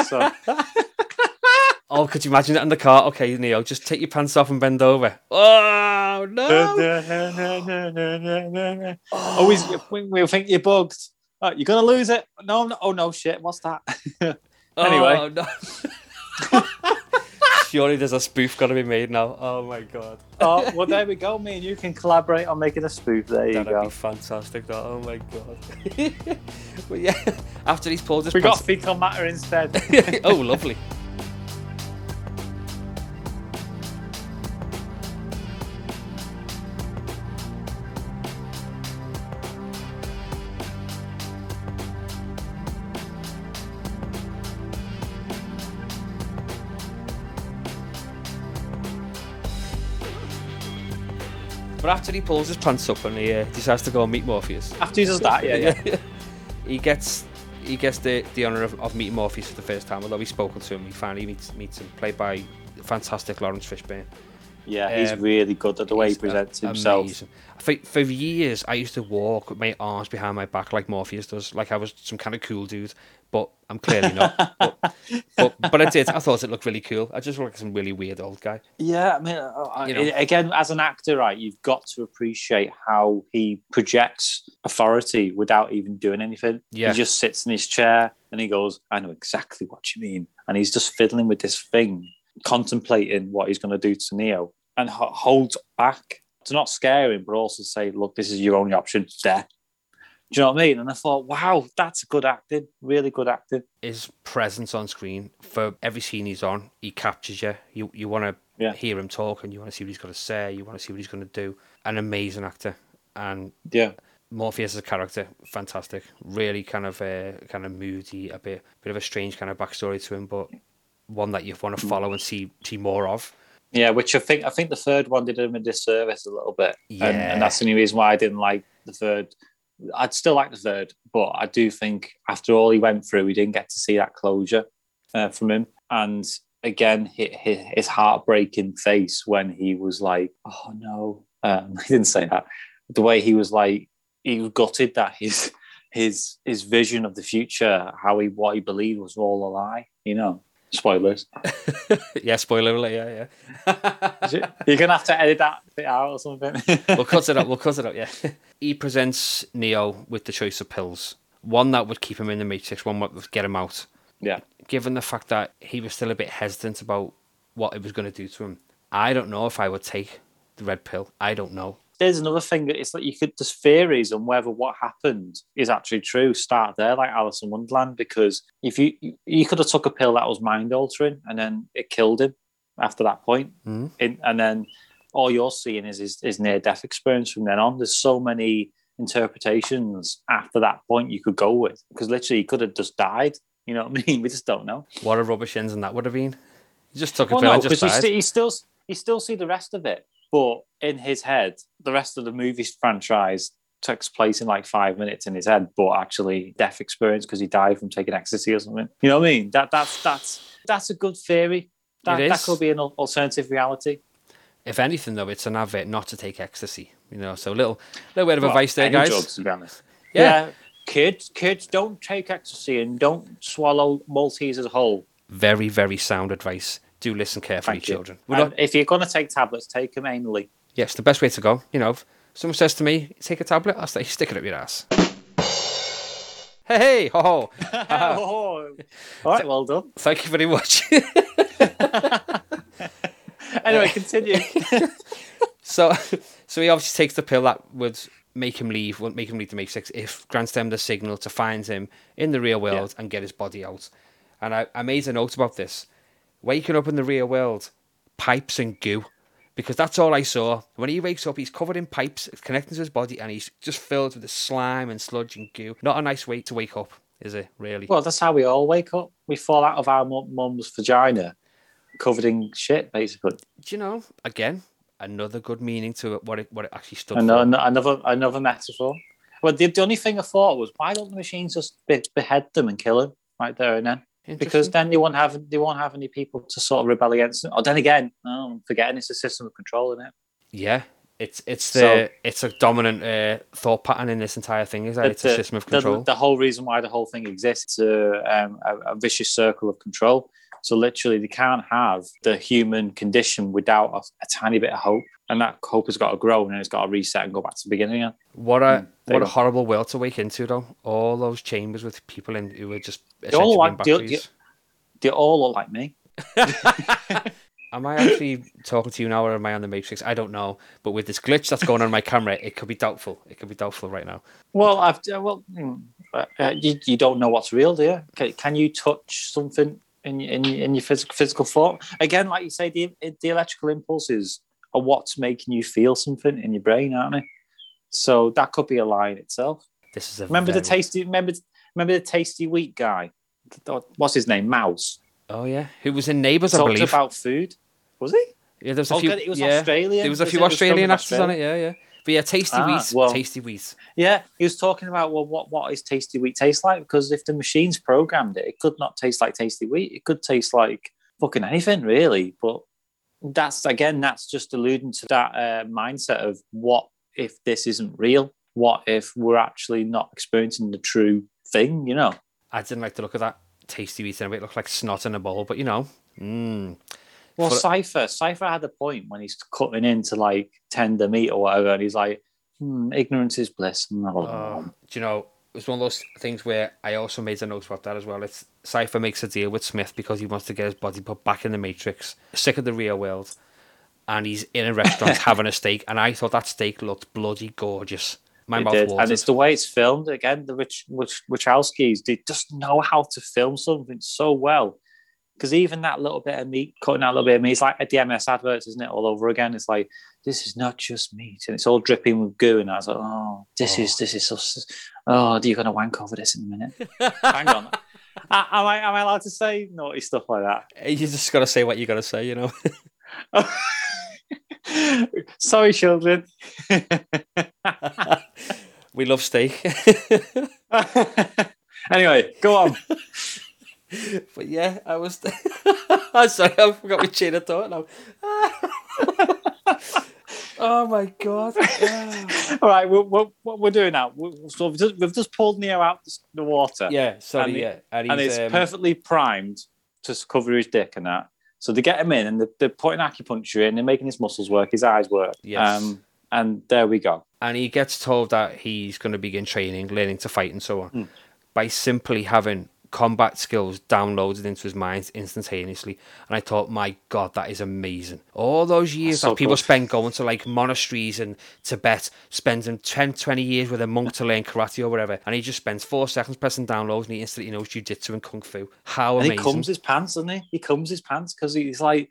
so oh, could you imagine that in the car? Okay, Neo, just take your pants off and bend over. Oh no! always we, we think you're bugged. Oh, you're gonna lose it. No, no, oh no, shit. What's that? Anyway. Oh, no. Surely there's a spoof got to be made now. Oh my god, oh, well, there we go. Me and you can collaborate on making a spoof. There you that'd go. be fantastic. That. Oh my god. but yeah, after he's pulled his We got fecal matter instead. oh, lovely. But after he pulls his pants up and he uh, decides to go and meet Morpheus, After he does that, yeah, yeah. he gets he gets the, the honour of, of meeting Morpheus for the first time. Although he's spoken to him, he finally meets, meets him, played by fantastic Laurence Fishburne. Yeah, he's Um, really good at the way he presents himself. amazing. For, for years, I used to walk with my arms behind my back like Morpheus does, like I was some kind of cool dude. But I'm clearly not. but, but but I did. I thought it looked really cool. I just looked like some really weird old guy. Yeah, I mean, uh, I- You know. again, as an actor, right, you've got to appreciate how he projects authority without even doing anything. Yeah. He just sits in his chair and he goes, I know exactly what you mean. And he's just fiddling with this thing, contemplating what he's going to do to Neo and ho- holds back to not scare him, but also say, look, this is your only option there. Do you know what I mean? And I thought, wow, that's good acting, really good acting. His presence on screen for every scene he's on, he captures you. You you want to Yeah. hear him talk, and you want to see what he's going to say. You want to see what he's going to do. An amazing actor, and Yeah. Morpheus as a character, fantastic. Really kind of uh, kind of moody, a bit bit of a strange kind of backstory to him, but one that you want to follow and see see more of. Yeah, which I think I think the third one did him a disservice a little bit, and, and that's the only reason why I didn't like the third. I'd still like the third, but I do think after all he went through, we didn't get to see that closure uh, from him. And again, his, heartbreaking face when he was like, "Oh no," um, he didn't say that. The way he was like, he was gutted that his his his vision of the future, how he what he believed was all a lie. You know, spoilers. yeah, spoiler alert. Yeah, yeah. You're gonna have to edit that bit out or something. we'll cut it up. We'll cut it up. Yeah. he presents Neo with the choice of pills. One that would keep him in the Matrix. One that would get him out. yeah, Given the fact that he was still a bit hesitant about what it was going to do to him, I don't know if I would take the red pill. I don't know. There's another thing that it's like you could there's theories on whether what happened is actually true. Start there, like Alice in Wonderland, because if you you could have took a pill that was mind altering and then it killed him after that point. Hmm. In- and then all you're seeing is his, his near death experience from then on. There's so many interpretations after that point you could go with because literally he could have just died. You know what I mean? We just don't know. What a rubbish and that would have been. He just took a Well, pill no, and just died. st- you still you still see the rest of it, but in his head, the rest of the movie franchise takes place in like five minutes in his head, but actually death experience because he died from taking ecstasy or something. You know what I mean? That that's that's that's a good theory. That, that could be an alternative reality. If anything, though, it's an advert not to take ecstasy. You know, so a little, little bit of Well, advice there, any guys. drugs, to be honest. Yeah. kids, kids, don't take ecstasy and don't swallow Maltese as a whole. Very, very sound advice. Do listen carefully, Thank you. children. Not, if you're going to take tablets, take them anally. yes, the best way to go. You know, if someone says to me, "Take a tablet," I'll say, "Stick it up your ass." Hey, hey, ho, ho. oh, all right, well done. Thank you very much. Anyway, uh, continue. so, so he obviously takes the pill that would make him leave, would make him leave the Matrix if grants them the signal to find him in the real world and get his body out. And I, I made a note about this. Waking up in the real world, pipes and goo. Because that's all I saw. When he wakes up, he's covered in pipes connecting to his body and he's just filled with the slime and sludge and goo. Not a nice way to wake up, is it, really? well, that's how we all wake up. We fall out of our mum's vagina, covered in shit, basically. Do you know, again, another good meaning to it, what it, what it actually stood And for. another, another another metaphor. Well, the, the only thing I thought was, why don't the machines just be, behead them and kill them right there and then? Because then they won't have they won't have any people to sort of rebel against them. Or then again, oh, I'm forgetting it's a system of control in it. Yeah, it's it's the So- it's a dominant uh, thought pattern in this entire thing. Is that it's a system of control? The, whole reason why the whole thing exists is a, um, a, a vicious circle of control. So literally, they can't have the human condition without a, a tiny bit of hope, and that hope has got to grow, and then it's got to reset and go back to the beginning what a What a horrible world to wake into, though. All those chambers with people in who were just all essentially like- they- batteries. They all look like me. Am I actually talking to you now, or am I on the Matrix? I don't know. But with this glitch that's going on my camera, it could be doubtful. It could be doubtful right now. Well, I've uh, well, mm, uh, uh, you, you don't know what's real, do you? Can, can you touch something in in, in your physical physical form? Again, like you say, the the electrical impulses are what's making you feel something in your brain, aren't they? So that could be a lie in itself. This is a Remember the tasty? Remember remember the tasty wheat guy? What's his name? Mouse. Oh yeah, who was in Neighbours? I believe. about food. Was he? Yeah, there was a Oh, few. it was yeah, Australian. There was a few was Australian actors on it. Yeah, yeah. But yeah, tasty Ah, wheat, well- tasty wheat. Yeah, he was talking about well, what what is tasty wheat taste like? Because if the machine's programmed it, it could not taste like tasty wheat. It could taste like fucking anything, really. But that's again, that's just alluding to that uh, mindset of what if this isn't real? What if we're actually not experiencing the true thing? You know? I didn't like the look of that tasty wheat and it looked like snot in a bowl, but you know, mm, Well, For- Cypher, Cypher had a point when he's cutting into like tender meat or whatever, and he's like, hmm, "Ignorance is bliss." No. uh, do you know, it was one of those things where I also made a note about that as well. It's Cypher makes a deal with Smith because he wants to get his body put back in the Matrix, sick of the real world, and he's in a restaurant having a steak, and I thought that steak looked bloody gorgeous. My It mouth did. watered. And it's the way it's filmed. Again, the Rich, Rich Wachowskis, they just know how to film something so well. Because even that little bit of meat, cutting out a little bit of meat, it's like a M&S adverts, isn't it? All over again. It's like, this is not just meat. And it's all dripping with goo. And I was like, oh, this is, oh. this is so, oh, you're going to wank over this in a minute. Hang on. A- am, I, am I allowed to say naughty stuff like that? you just got to say what you got to say, you know. Sorry, children. we love steak. anyway, go on. But yeah, I was. I'm sorry, I forgot my chain of thought now. oh my god! All right, we're, we're, what we're doing now, we so we've just, we've just pulled Neo out the, the water, yeah, sorry, And he- yeah, and, and he's, it's um, perfectly primed to cover his dick and that. So they get him in, and they're, they're putting acupuncture in, they're making his muscles work, his eyes work. Yes. Um, and there we go. and he gets told that he's going to begin training, learning to fight, and so on, Hmm. by simply having combat skills downloaded into his mind instantaneously. And I thought, my God, that is amazing. All those years so that people good. spend going to like monasteries in Tibet, spending 10, 20 years with a monk to learn karate or whatever, and he just spends four seconds pressing downloads and he instantly knows jiu-jitsu and kung fu. How And amazing. he comes his pants, doesn't he? He comes his pants because he's like,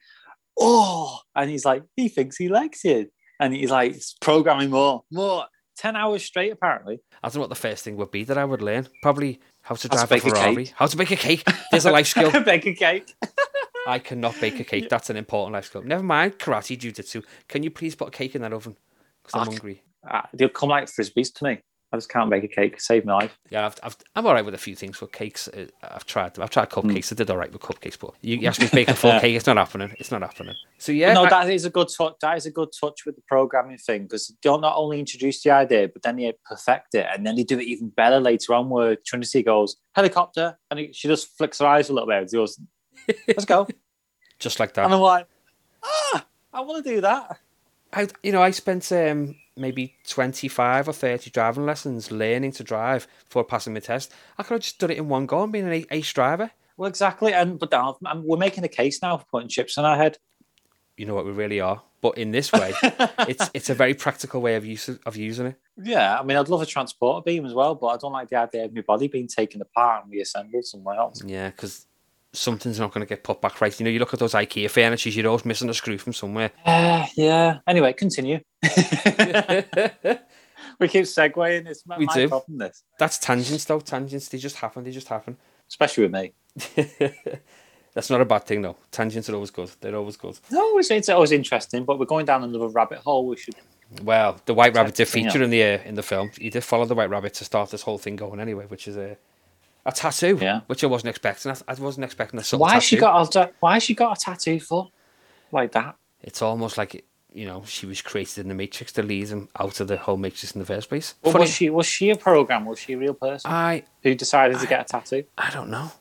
oh, and he's like, he thinks he likes it. And he's like, programming more, more. 10 hours straight, apparently. I don't know what the first thing would be that I would learn. Probably how to How to drive bake a a Ferrari. cake. How to bake a cake. There's a life skill. Bake a cake. I cannot bake a cake. That's an important life skill. Never mind karate, jiu-jitsu. Can you please put a cake in that oven? Because I'm I- hungry. Uh, they'll come like frisbees to me. I just can't bake a cake. Save my life. Yeah, I've, I've, I'm all right with a few things for cakes. Uh, I've tried them. I've tried Hmm. cupcakes. I did all right with cupcakes, but you, you ask me to bake a full cake, it's not happening. It's not happening. So yeah, no, I- that is a good touch. That is a good touch with the programming thing because they'll not only introduce the idea, but then they perfect it, and then they do it even better later on. Where Trinity goes helicopter, and it, she just flicks her eyes a little bit. and goes, "Let's go," just like that. and. I'm like, "Ah, I want to do that." I, you know, I spent um, maybe 25 or 30 driving lessons learning to drive before passing my test. I could have just done it in one go and been an a- ace driver. Well, exactly, and but now we're making a case now for putting chips in our head. You know what we really are. But in this way, it's it's a very practical way of use of using it. Yeah, I mean, I'd love a transporter beam as well, but I don't like the idea of my body being taken apart and reassembled somewhere else. Yeah, because something's not going to get put back right. You know, you look at those IKEA furnitures, you're always missing a screw from somewhere. Uh, yeah. Anyway, continue. we keep segueing. It's my, We my do. problem. This, That's tangents, though. Tangents, they just happen. They just happen. especially with me. That's not a bad thing, though. Tangents are always good. They're always good. No, it's, it's always interesting, but we're going down another rabbit hole. We should. Well, the White Rabbit did feature in the uh, in the film. He did follow the White Rabbit to start this whole thing going anyway, which is a a tattoo, Yeah. which I wasn't expecting. I, I wasn't expecting a subtle Why has she got a Why has she got a tattoo for? Like that? It's almost like you know she was created in the Matrix to lead him out of the whole Matrix in the first place. Well, Funny- was she? Was she a program? Was she a real person I who decided to get a tattoo? I don't know.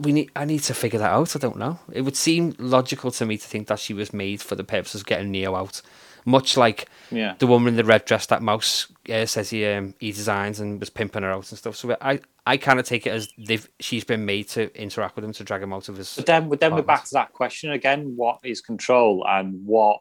We need. I need to figure that out. I don't know. It would seem logical to me to think that she was made for the purpose of getting Neo out, much like Yeah. the woman in the red dress that Mouse uh, says he um, he designs and was pimping her out and stuff. So I I kind of take it as they've she's been made to interact with him to drag him out of his. But then, but then we're back to that question again: what is control, and what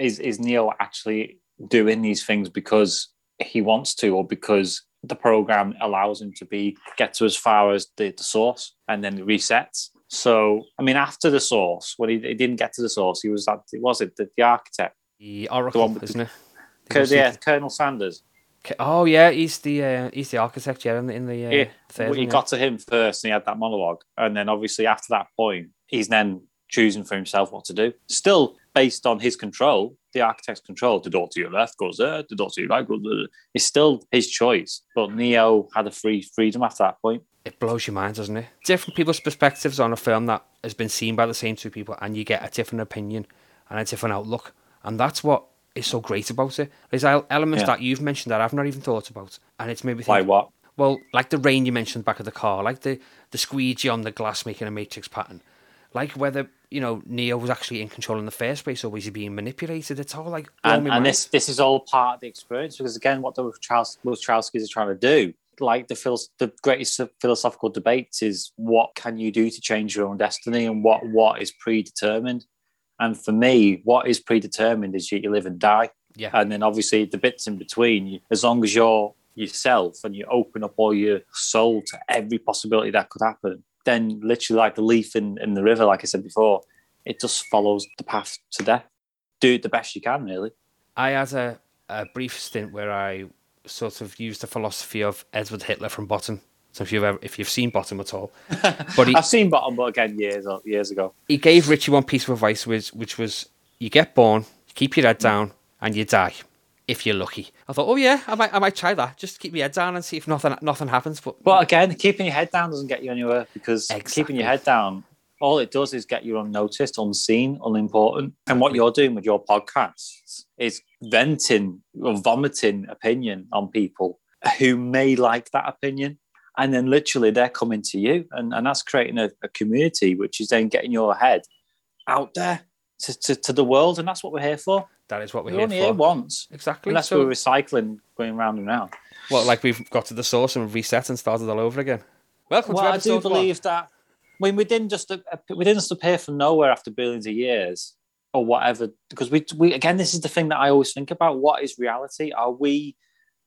is is Neo actually doing these things because he wants to, or because the program allows him to be get to as far as the, the source, and then it resets. So, I mean, after the source, when he, he didn't get to the source, he was at was it the, the architect, The Oracle, one with isn't it? Col- yeah, Colonel Sanders. Oh yeah, he's the uh, he's the architect. Yeah, in the in the uh, Yeah, third Well, he yeah. got to him first, and he had that monologue, and then obviously after that point, he's then choosing for himself what to do. Still based on his control, the architect's control. The door to your left goes there. The door to your right goes there. It's still his choice. But Neo had a free freedom after that point. It blows your mind, doesn't it? Different people's perspectives on a film that has been seen by the same two people, and you get a different opinion and a different outlook. And that's what is so great about it. There's elements Yeah. that you've mentioned that I've not even thought about, and it's made me think. Like what? Well, like the rain you mentioned back of the car, like the the squeegee on the glass making a matrix pattern, like whether you know Neo was actually in control in the first place or was he being manipulated? It's all like and, and this this is all part of the experience because again, what the Wachowskis Wachowskis are trying to do, like the phil- the greatest philosophical debates, is what can you do to change your own destiny and what what is predetermined. And for me, what is predetermined is you, you live and die, yeah, and then obviously the bits in between. As long as you're yourself and you open up all your soul to every possibility that could happen, then literally like the leaf in, in the river, like I said before, it just follows the path to death. Do it the best you can, really. I had a, a brief stint where I sort of used the philosophy of Edward Hitler from Bottom. So if you've ever, if you've seen Bottom at all, but he, I've seen Bottom, but again, years years ago. he gave Richie one piece of advice, which which was you get born, keep your head mm. down, and you die if you're lucky. I thought, oh yeah, I might I might try that. Just keep my head down and see if nothing nothing happens. But But again, keeping your head down doesn't get you anywhere because keeping your head down, all it does is get you unnoticed, unseen, unimportant. And what you're doing with your podcasts is venting or vomiting opinion on people who may like that opinion. And then literally they're coming to you. And, and that's creating a, a community, which is then getting your head out there to, to, to the world. And that's what we're here for. that is what we're We're here only for. here once. Exactly. Unless so, we're recycling going round and round. well, like we've got to the source and reset and started all over again. Welcome well, to I do believe that. I mean, we didn't just we didn't just appear from nowhere after billions of years or whatever. Because we we again, this is the thing that I always think about: what is reality? Are we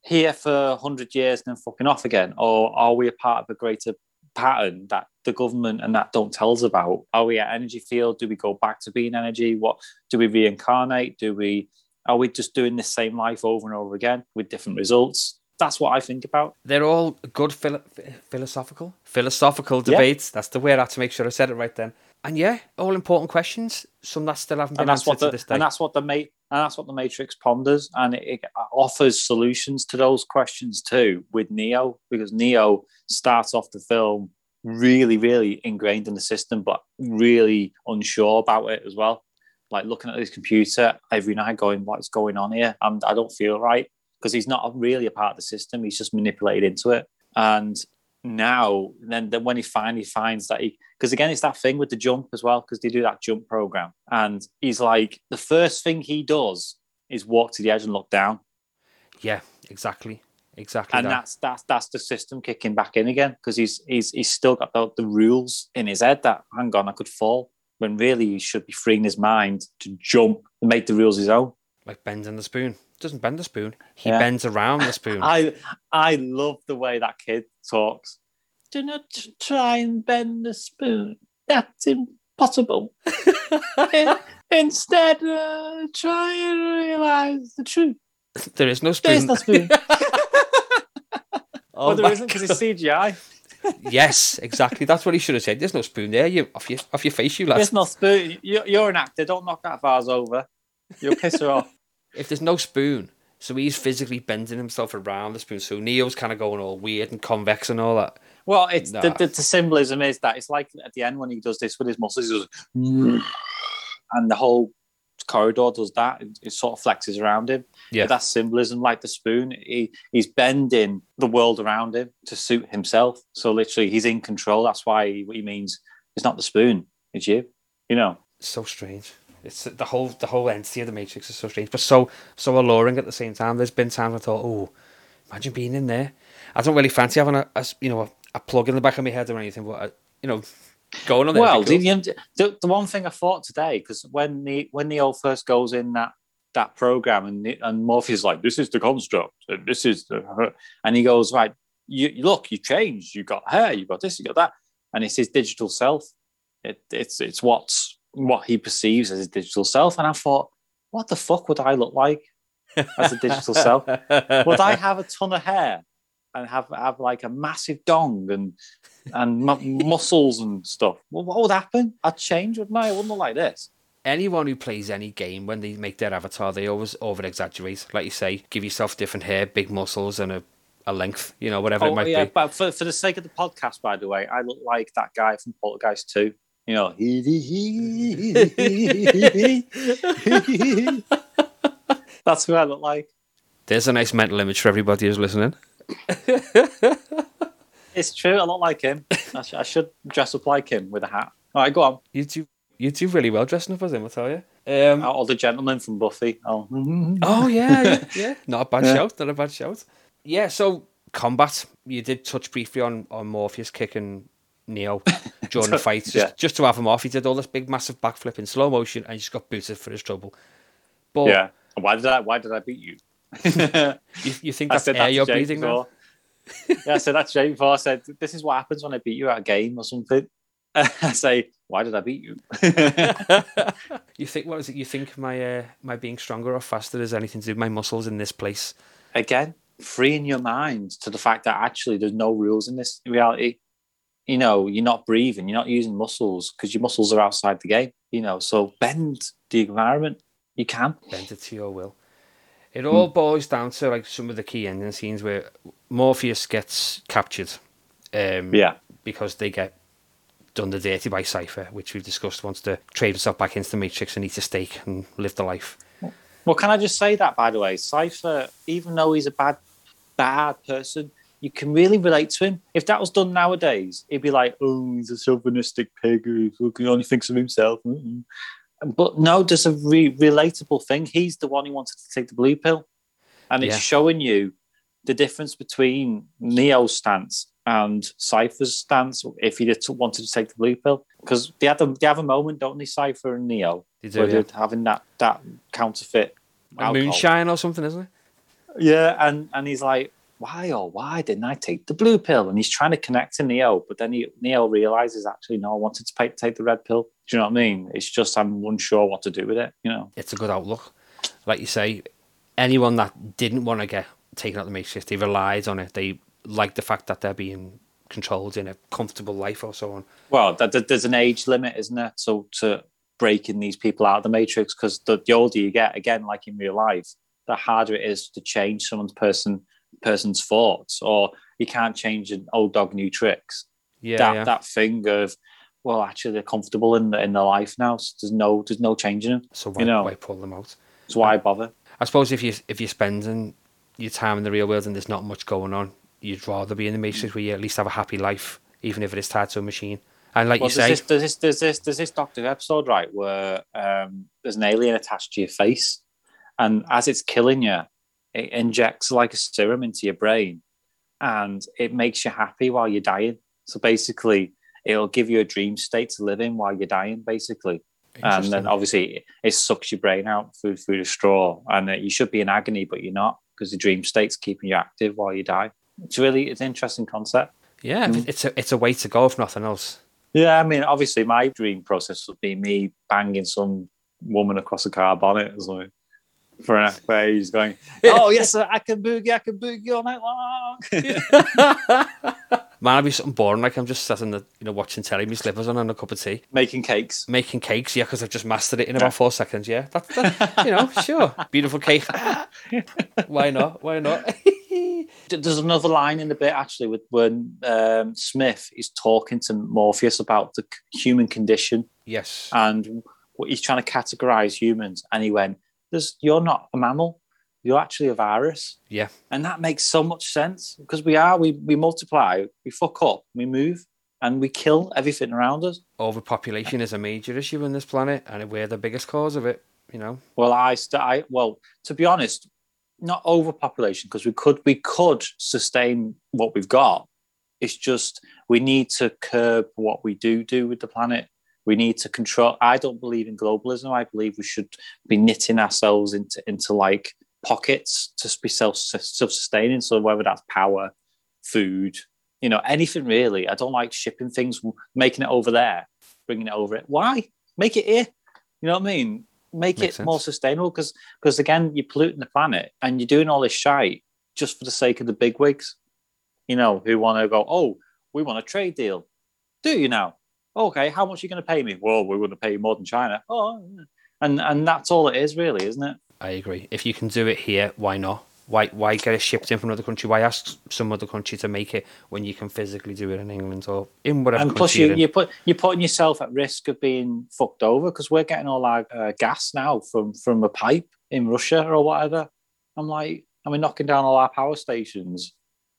here for hundred years and then fucking off again, or are we a part of a greater pattern that the government and that don't tell us about? Are we at energy field? Do we go back to being energy? What do we reincarnate? Do we are we just doing the same life over and over again with different results? That's what I think about. they're all good philo- philosophical philosophical Yeah. debates. That's the word. I had to make sure I said it right then. And yeah, all important questions. Some that still haven't been and answered what to the this day. and that's what the ma- and that's what the Matrix ponders, and it, it offers solutions to those questions too with Neo, because Neo starts off the film really, really ingrained in the system, but really unsure about it as well. Like looking at his computer every night, going, "What's going on here? I'm, I don't feel right," because he's not really a part of the system; he's just manipulated into it. And now, then, then when he finally finds that he because again it's that thing with the jump as well because they do that jump program and he's like the first thing he does is walk to the edge and look down yeah, exactly, exactly. and that. that's that's that's the system kicking back in again because he's he's he's still got the, the rules in his head that hang on I could fall when really he should be freeing his mind to jump and make the rules his own like bending the spoon. Doesn't bend the spoon. He Yeah. bends around the spoon. I I love the way that kid talks do not try and bend the spoon that's impossible instead uh, try and realize the truth there is no spoon. There's spoon. no spoon. oh well, there isn't because it's CGI. yes, exactly. That's what he should have said. There's no spoon there. You off your off your face, you lad. There's no spoon. You're, you're an actor. Don't knock that vase over. You'll piss her off. If there's no spoon, so he's physically bending himself around the spoon. So Neo's kind of going all weird and convex and all that. Well, it's the, Nah. the, the symbolism is that it's like at the end when he does this with his muscles, he goes, and the whole corridor does that. It, it sort of flexes around him. Yeah. But that's symbolism, like the spoon. He he's bending the world around him to suit himself. So literally, he's in control. That's why he, he means it's not the spoon, it's you. You know. so strange. It's the whole the whole entity of the Matrix is so strange, but so so alluring at the same time. There's been times I thought, oh, imagine being in there. I don't really fancy having a, a you know a, a plug in the back of my head or anything, but uh, you know, going on there. Well, be the, cool. the, the one thing I thought today, because when the when Neo first goes in that that program, and the- and Morpheus like, "This is the construct, and this is the," and he goes, "Right, you you- look, you changed. You got hair. You got this. You got that." And it's his digital self. It, it's it's what's what he perceives as his digital self. And I thought, what the fuck would I look like as a digital self? Would I have a ton of hair and have have like a massive dong and and mu- muscles and stuff? Well, what would happen? I'd change, wouldn't I? I wouldn't look like this. anyone who plays any game when they make their avatar, they always over exaggerate. Like you say, give yourself different hair, big muscles, and a, a length. You know, whatever it Oh might yeah, be. but for, for the sake of the podcast, by the way, I look like that guy from Poltergeist 2. You know, that's who I look like. There's a nice mental image for everybody who's listening. It's true. I look like him. I, sh- I should dress up like him with a hat. All right, go on. You do you do really well dressing up as him, I tell you. Um, All the gentlemen from Buffy. Oh, Oh yeah, yeah, yeah. Not a bad Yeah. shout. Not a bad shout. Yeah. So combat. You did touch briefly on on Morpheus kicking Neo during the fight, just, Yeah. just to have him off. He did all this big, massive backflip in slow motion, and he just got booted for his trouble. But yeah. Why did I? Why did I beat you? you, you think I that's said air that you're Jake breathing now? yeah, I said that to Jake before. I said, "This is what happens when I beat you at a game or something." I say, "Why did I beat you?" You think what is it? You think my uh, my being stronger or faster has anything to do with my muscles in this place? Again, freeing your mind to the fact that actually there's no rules in this reality. You know, you're not breathing, you're not using muscles because your muscles are outside the game. You know, so bend the environment. You can. bend it to your will. It all boils down to like some of the key ending scenes where Morpheus gets captured. Um, Yeah. Because they get done the dirty by Cypher, which we've discussed wants to trade himself back into the Matrix and eat a steak and live the life. Well, can I just say that, by the way? Cypher, even though he's a bad, bad person, you can really relate to him. If that was done nowadays, he'd be like, oh, he's a chauvinistic pig who only thinks of himself. Mm-mm. But no, there's a re- relatable thing. He's the one who wanted to take the blue pill. And it's Yeah. showing you the difference between Neo's stance and Cypher's stance if he did wanted to take the blue pill. Because they, had a- they have a moment, don't they, Cypher and Neo, They do, where yeah. they're having that, that counterfeit moonshine or something, isn't it? Yeah, and and he's like, why or why didn't I take the blue pill? And he's trying to connect to Neo, but then he, Neo realizes actually, no, I wanted to pay, take the red pill. Do you know what I mean? It's just I'm unsure what to do with it. You know? It's a good outlook. Like you say, anyone that didn't want to get taken out the Matrix, they relied on it. They liked the fact that they're being controlled in a comfortable life or so on. Well, there's an age limit, isn't there? So to breaking these people out of the matrix, because the, the older you get, again, like in real life, the harder it is to change someone's person person's thoughts, or you can't change an old dog new tricks. Yeah, that yeah. that thing of well, actually, they're comfortable in in their life now. So there's no there's no changing them. so why, you know. why pull them out? So why bother? I suppose if you if you're spending your time in the real world and there's not much going on, you'd rather be in the Matrix where you at least have a happy life, even if it is tied to a machine. And like Well, you there's say, this, there's this there's this there's this Doctor episode right where um, there's an alien attached to your face, and as it's killing you, it injects like a serum into your brain, and it makes you happy while you're dying. So basically, it'll give you a dream state to live in while you're dying, basically. And then obviously it sucks your brain out through through the straw, and you should be in agony, but you're not because the dream state's keeping you active while you die. It's really it's an interesting concept. yeah, Mm. it's a it's a way to go if nothing else. Yeah, I mean, obviously, my dream process would be me banging some woman across a car bonnet or something for an where he's going, "Oh yes, sir, I can boogie, I can boogie all night long." Man, I'd be something boring. Like I'm just sitting, the, you know, watching telly, my slippers on and a cup of tea, Making cakes. making cakes. Yeah, because I've just mastered it in about four seconds. Yeah, that, that, you know, sure, beautiful cake. Why not? Why not? There's another line in the bit actually with when um, Smith is talking to Morpheus about the human condition yes. and what he's trying to categorize humans, and he went, "There's you're not a mammal, you're actually a virus." Yeah. And that makes so much sense because we are, we, we multiply, we fuck up, we move, and we kill everything around us. Overpopulation is a major issue in this planet, and we're the biggest cause of it. You know, Well, I, st- I well, to be honest, not overpopulation because we could we could sustain what we've got. It's just we need to curb what we do do with the planet. We need to control. I don't believe in globalism. I believe we should be knitting ourselves into into like pockets to be self self sustaining. So whether that's power, food, you know, anything really. I don't like shipping things, making it over there, bringing it over it. Why make it here? You know what I mean? Make Makes it more sustainable because because again, you're polluting the planet and you're doing all this shite just for the sake of the big wigs. You know, who want to go, oh, we want a trade deal. Do you now? Okay, how much are you going to pay me? Well, we're going to pay you more than China. Oh, and and that's all it is, really, isn't it? I agree. If you can do it here, why not? Why why get it shipped in from another country? Why ask some other country to make it when you can physically do it in England or in whatever and plus, you're you you put you're putting yourself at risk of being fucked over because we're getting all our uh, gas now from from a pipe in Russia or whatever. I'm like, and we're knocking down all our power stations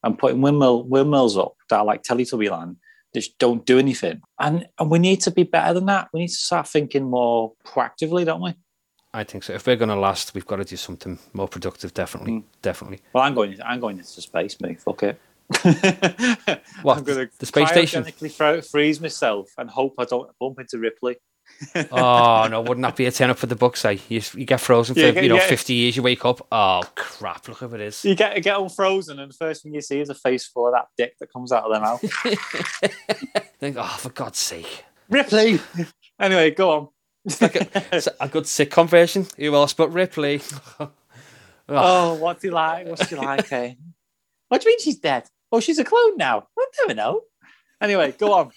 and putting windmill windmills up that are like Teletubby land. Just don't do anything, and and we need to be better than that. We need to start thinking more proactively, don't we? I think so. If we're going to last, we've got to do something more productive. Definitely, Mm. definitely. Well, I'm going. I'm going into space, mate. Fuck it. What, I'm going to the space station? Fro- freeze myself and hope I don't bump into Ripley. Oh no, wouldn't that be a turn up for the books? Eh? You, you get frozen for Yeah, you know yeah. fifty years. You wake up. Oh crap! Look who it is. You get get all frozen, and the first thing you see is a face full of that dick that comes out of their mouth. Think, oh, for God's sake! Ripley. anyway, go on. It's like a, it's a good sitcom version. Who else but Ripley? oh, oh, what's he like? What's she like? Eh? What do you mean she's dead? Oh, she's a clone now. I never know. Anyway, go on.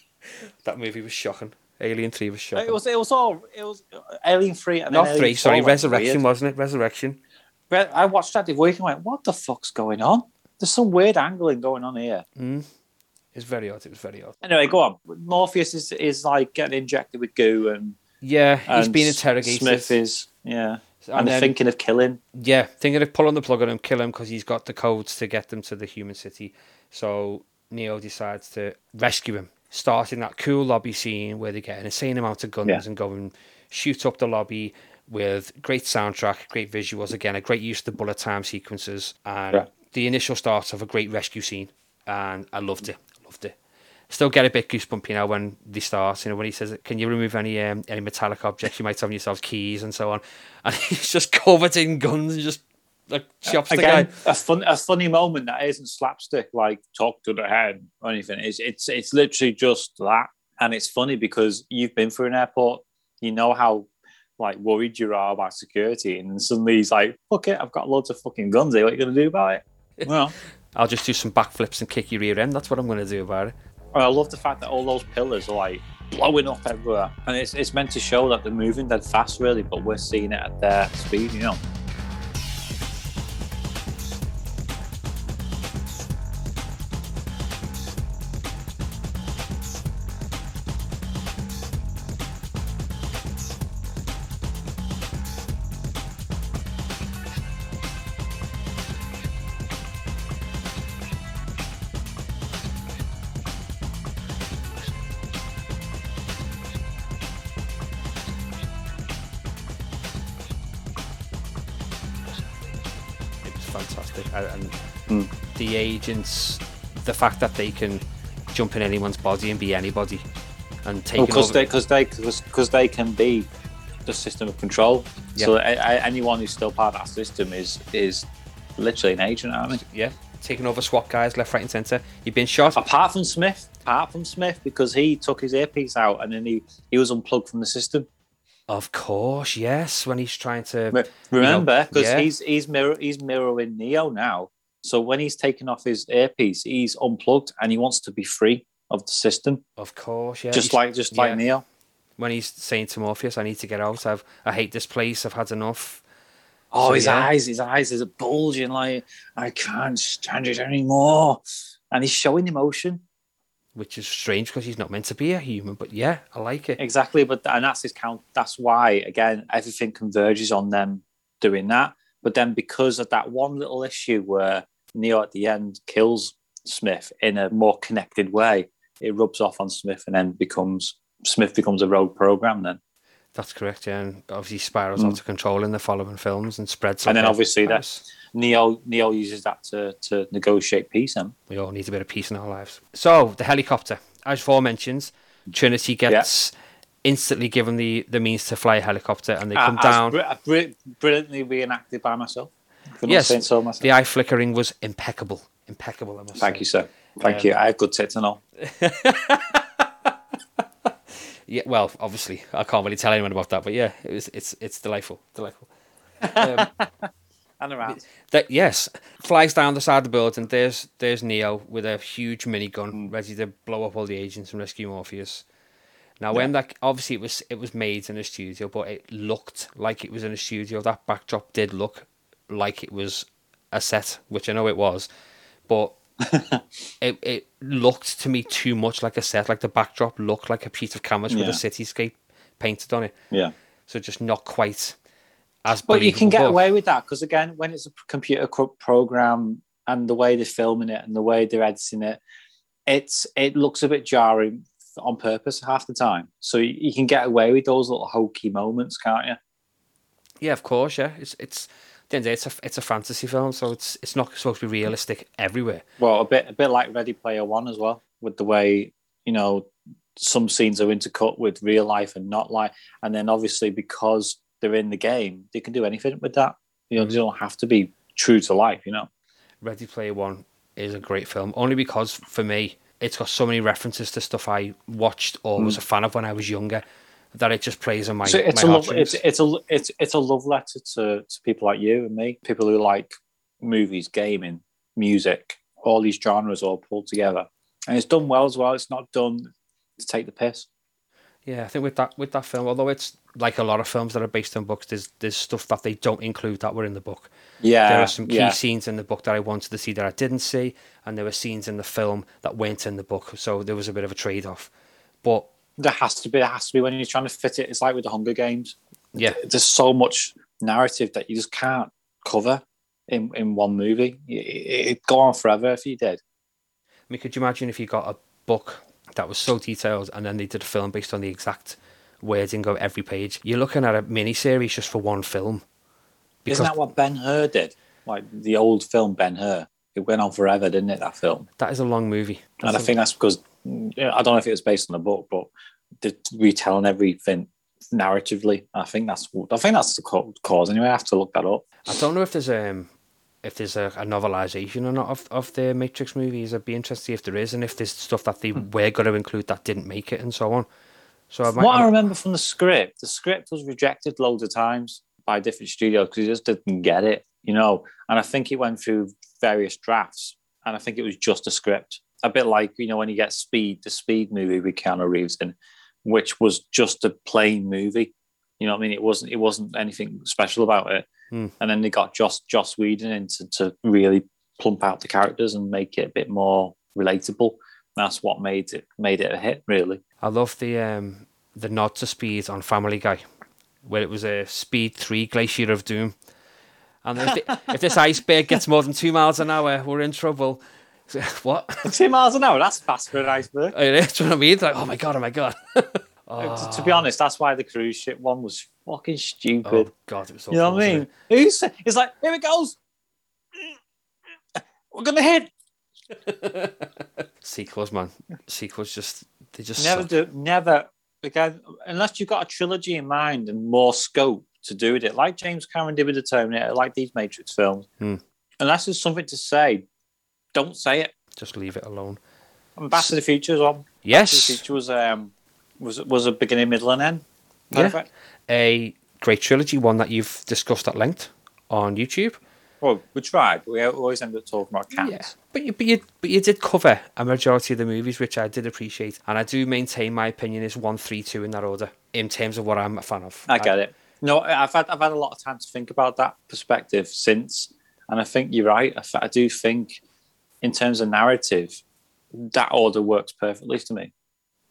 that movie was shocking. Alien Three was shocking. It was it was all it was Alien Three and Not three, sorry, 4 Resurrection, weird. wasn't it? Resurrection. I watched that the week and went, "What the fuck's going on?" There's some weird angling going on here. Mm. It's very odd. It was very odd. Anyway, go on. Morpheus is is like getting injected with goo, and, Yeah, he's and been interrogated. Smith is yeah, and, and they're then, thinking of killing. yeah, thinking of pulling the plug on him, kill him because he's got the codes to get them to the human city. So Neo decides to rescue him, starting that cool lobby scene where they get an insane amount of guns Yeah. and go and shoot up the lobby with great soundtrack, great visuals. Again, a great use of the bullet time sequences and the initial start of a great rescue scene. And I loved it. Loved it. Still get a bit goosebumpy now when they start. You know, when he says, "Can you remove any um, any metallic objects you might have on yourselves, keys and so on?" And he's just covered in guns and just like chops the Again, guy. a fun a funny moment that isn't slapstick like talk to the head or anything. It's it's it's literally just that, and it's funny because you've been through an airport, you know how like worried you are about security, and suddenly he's like, "Fuck it, I've got loads of fucking guns. Here. What are you gonna do about it?" Well. I'll just do some backflips and kick your rear end. That's what I'm going to do about it. I love the fact that all those pillars are like blowing up everywhere, and it's it's meant to show that they're moving dead fast, really, but we're seeing it at their speed, you know. And and Hmm. the agents, the fact that they can jump in anyone's body and be anybody and take Because over. they because they because they can be the system of control. So a, a- anyone who's still part of that system is is literally an agent, aren't they? yeah, taking over SWAT guys left, right, and centre. You've been shot. Apart from Smith, apart from Smith, because he took his earpiece out and then he he was unplugged from the system. Of course, yes. When he's trying to. Remember, because yeah. he's he's mirror he's mirroring Neo now. So when he's taking off his earpiece, he's unplugged and he wants to be free of the system, Of course, yeah. just he's- like just like yeah. Neo. when he's saying to Morpheus, "I need to get out. I've, I hate this place. I've had enough." Oh, So, his yeah. eyes, his eyes is bulging like I can't stand it anymore, and he's showing emotion Which is strange because he's not meant to be a human. But yeah, I like it. exactly. But and that's his count. That's why again everything converges on them doing that. But then because of that one little issue where Neo at the end kills Smith in a more connected way, it rubs off on Smith and then becomes Smith becomes a rogue program then. That's correct. Yeah, and obviously spirals Mm. out of control in the following films and spreads. And then obviously that- Neil Neo Neo uses that to to negotiate peace. Then we all need a bit of peace in our lives. So the helicopter, as aforementioned, Trinity gets instantly given the the means to fly a helicopter, and they come As down. bri- bri- brilliantly reenacted by myself. If I'm not Yes, so myself. the eye flickering was impeccable, impeccable. I must Thank say. you, sir. Thank Um, you. I have good tits and all. Yeah, well, obviously, I can't really tell anyone about that, but yeah, it was. It's it's delightful, delightful. Um, And around. that yes, flies down the side of the building. There's there's Neo with a huge minigun, Hmm. ready to blow up all the agents and rescue Morpheus. Now, when that obviously it was it was made in a studio, but it looked like it was in a studio. That backdrop did look like it was a set, which I know it was, but it it looked to me too much like a set. Like the backdrop looked like a piece of canvas with a cityscape painted on it. Yeah. So just not quite as. But you can get away with that because again, when it's a computer program and the way they're filming it and the way they're editing it, it's it looks a bit jarring on purpose half the time. So you, you can get away with those little hokey moments, can't you? Yeah, of course. Yeah, it's it's. At the end the day, It's a it's a fantasy film, so it's it's not supposed to be realistic everywhere. Well, a bit a bit like Ready Player One as well, with the way you know some scenes are intercut with real life and not life, and then obviously because they're in the game, they can do anything with that. You know, they don't have to be true to life. You know. Ready Player One is a great film, only because for me it's got so many references to stuff I watched or was mm. a fan of when I was younger that it just plays on my so it's my a love, it's it's a it's it's a love letter to to people like you and me, people who like movies, gaming, music, all these genres all pulled together, and it's done well as well. It's not done to take the piss. Yeah, I think with that with that film, although it's like a lot of films that are based on books, there's there's stuff that they don't include that were in the book. Yeah, there are some key yeah. scenes in the book that I wanted to see that I didn't see, and there were scenes in the film that weren't in the book. So there was a bit of a trade off. But There has to be. There has to be when you're trying to fit it. It's like with the Hunger Games. yeah, There's so much narrative that you just can't cover in in one movie. It, it'd go on forever if you did. I mean, could you imagine if you got a book that was so detailed and then they did a film based on the exact wording of every page? You're looking at a mini series just for one film. Isn't that what Ben Hur did? Like the old film Ben Hur. It went on forever, didn't it? That film. that is a long movie. and I think that's because I don't know if it was based on the book, but they're retelling everything narratively. I think that's I think that's the ca- cause. Anyway, I have to look that up. I don't know if there's um if there's a, a novelization or not of, of the Matrix movies. I'd be interested to see if there is, and if there's stuff that they were going to include that didn't make it, and so on. So I might, what I remember from the script, the script was rejected loads of times by different studios because he just didn't get it, you know. And I think it went through various drafts, and I think it was just a script, a bit like you know when you get Speed, the Speed movie with Keanu Reeves in, which was just a plain movie. You know what I mean? It wasn't. It wasn't anything special about it. Hmm. And then they got Joss Joss Whedon in to, to really plump out the characters and make it a bit more relatable. That's what made it made it a hit, really. I love the um the nod to Speed on Family Guy, where it was a Speed Three Glacier of Doom, and if, the, if this iceberg gets more than two miles an hour, we're in trouble. what? Two miles an hour. That's fast for an iceberg. That's what I mean. Like, oh my god, oh my god. To- To be honest, that's why the cruise ship one was fucking stupid. Oh god, it was so you know what I mean? Who's it's like here it goes. We're gonna hit. Sequels, man. Sequels just they just Never suck. do. Never again unless you've got a trilogy in mind and more scope to do with it, like James Cameron did with the Terminator, like these Matrix films. Hmm. Unless there's something to say, don't say it. just leave it alone. And Back to the Future as well. Back to the Yes, Future was um was was a beginning, middle, and end. Yeah. A great trilogy, one that you've discussed at length on YouTube. Well, we tried. but We always end up talking about cats. Yeah, but you, but you but you did cover a majority of the movies, which I did appreciate, and I do maintain my opinion is one, three, two in that order in terms of what I'm a fan of. I get it. No, I've had I've had a lot of time to think about that perspective since, and I think you're right. I, I do think, in terms of narrative, that order works perfectly to me.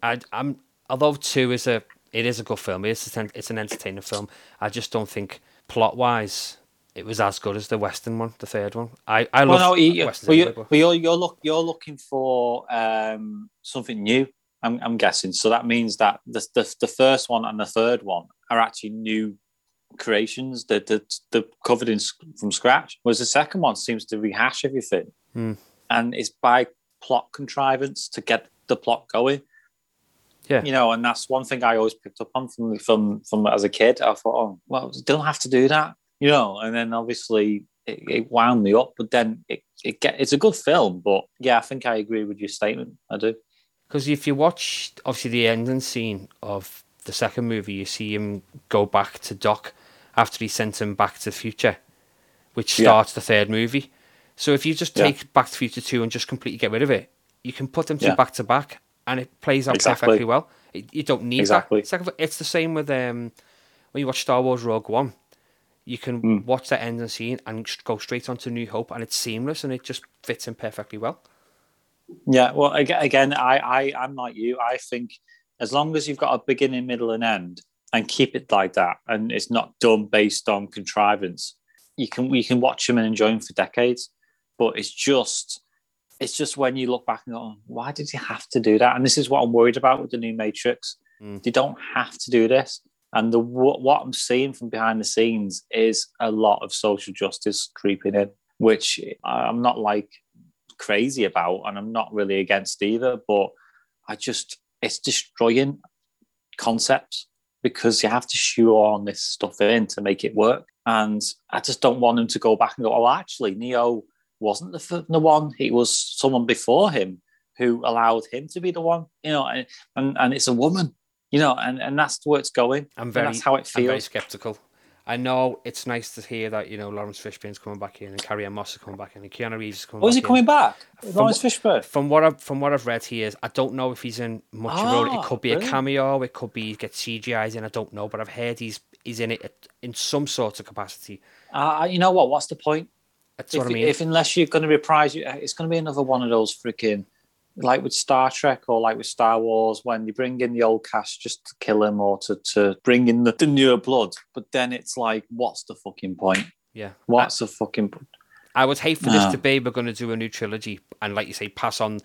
I, I'm although two is a it is a good film. It's a, it's an entertaining film. I just don't think plot wise it was as good as the Western one, the third one. I I love Well, no, you, Western. Well, you, but you're you're look you're looking for um, something new. I'm, I'm guessing. So that means that the, the the first one and the third one are actually new creations that that they're covered in from scratch. Whereas the second one seems to rehash everything, Hmm. And it's by plot contrivance to get the plot going. Yeah. you know, and that's one thing I always picked up on from from from as a kid. I thought, oh, well, don't have to do that, you know. And then obviously it, it wound me up, but then it, it get it's a good film. But yeah, I think I agree with your statement. I do. Because if you watch, obviously, the ending scene of the second movie, you see him go back to Doc after he sent him back to the future, which Yeah. starts the third movie. So if you just Yeah. take Back to Future 2 and just completely get rid of it, you can put them two Yeah. back to back and it plays out Exactly. perfectly well. It- You don't need Exactly. that. It's, it's the same with um, when you watch Star Wars Rogue One. You can Mm. watch that ending scene and go straight on to New Hope, and it's seamless and it just fits in perfectly well. Yeah, well, again, I, I, I'm like you. I think as long as you've got a beginning, middle, and end, and keep it like that, and it's not done based on contrivance, you can we can watch them and enjoy them for decades. But it's just, it's just when you look back and go, "Oh, why did you have to do that? And this is what I'm worried about with the new Matrix. Mm. They don't have to do this. And the what, what I'm seeing from behind the scenes is a lot of social justice creeping in, which I'm not like crazy about, and I'm not really against either. But I just it's destroying concepts because you have to shoehorn this stuff in to make it work. And I just don't want them to go back and go, oh, actually, Neo wasn't the, the one; he was someone before him who allowed him to be the one. You know, and and, and it's a woman. You know, and, and that's where it's going. I'm And very, that's how it feels. I'm very skeptical. I know it's nice to hear that you know Laurence Fishburne's coming back in and Carrie Ann Moss is coming back in and Keanu Reeves is coming Oh, is he coming in. back? From Laurence Fishburne. From what I've from what I've read, he is. I don't know if he's in much of a role. It Ah, could be a cameo. It could be he gets CGI's in. I don't know, but I've heard he's he's in it in some sort of capacity. Uh, you know what? What's the point? That's if, what I mean. if unless you're going to reprise, it's going to be another one of those freaking like with Star Trek or like with Star Wars when you bring in the old cast just to kill him or to, to bring in the, the newer blood. But then it's like, what's the fucking point? yeah, What's the fucking point? I would hate for this to be we're going to do a new trilogy and, like you say, pass on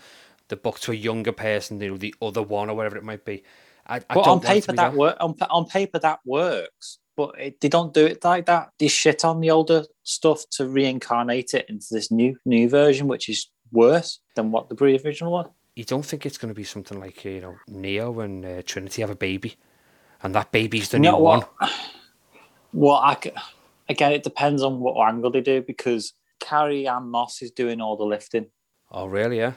the book to a younger person, you know, the other one or whatever it might be. I, I But on want it to paper that work on, on paper that works, but it, they don't do it like that. They shit on the older stuff to reincarnate it into this new new version, which is worse than what the original one. You don't think it's going to be something like you know Neo and uh, Trinity have a baby, and that baby's the You new one. Well, I again, it depends on what angle they do because Carrie Ann Moss is doing all the lifting. Oh, really? Yeah.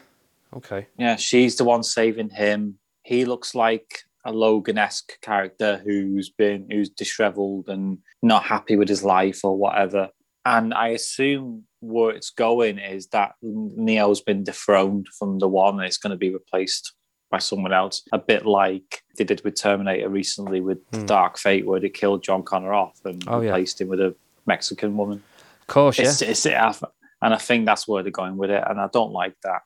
Okay. Yeah, she's the one saving him. He looks like a Logan-esque character who's been who's disheveled and not happy with his life or whatever. And I assume where it's going is that Neo's been dethroned from the one and it's going to be replaced by someone else. A bit like they did with Terminator recently with Hmm. Dark Fate, where they killed John Connor off and Oh, yeah. replaced him with a Mexican woman. Of course, yeah. It's, it's, and I think that's where they're going with it. And I don't like that.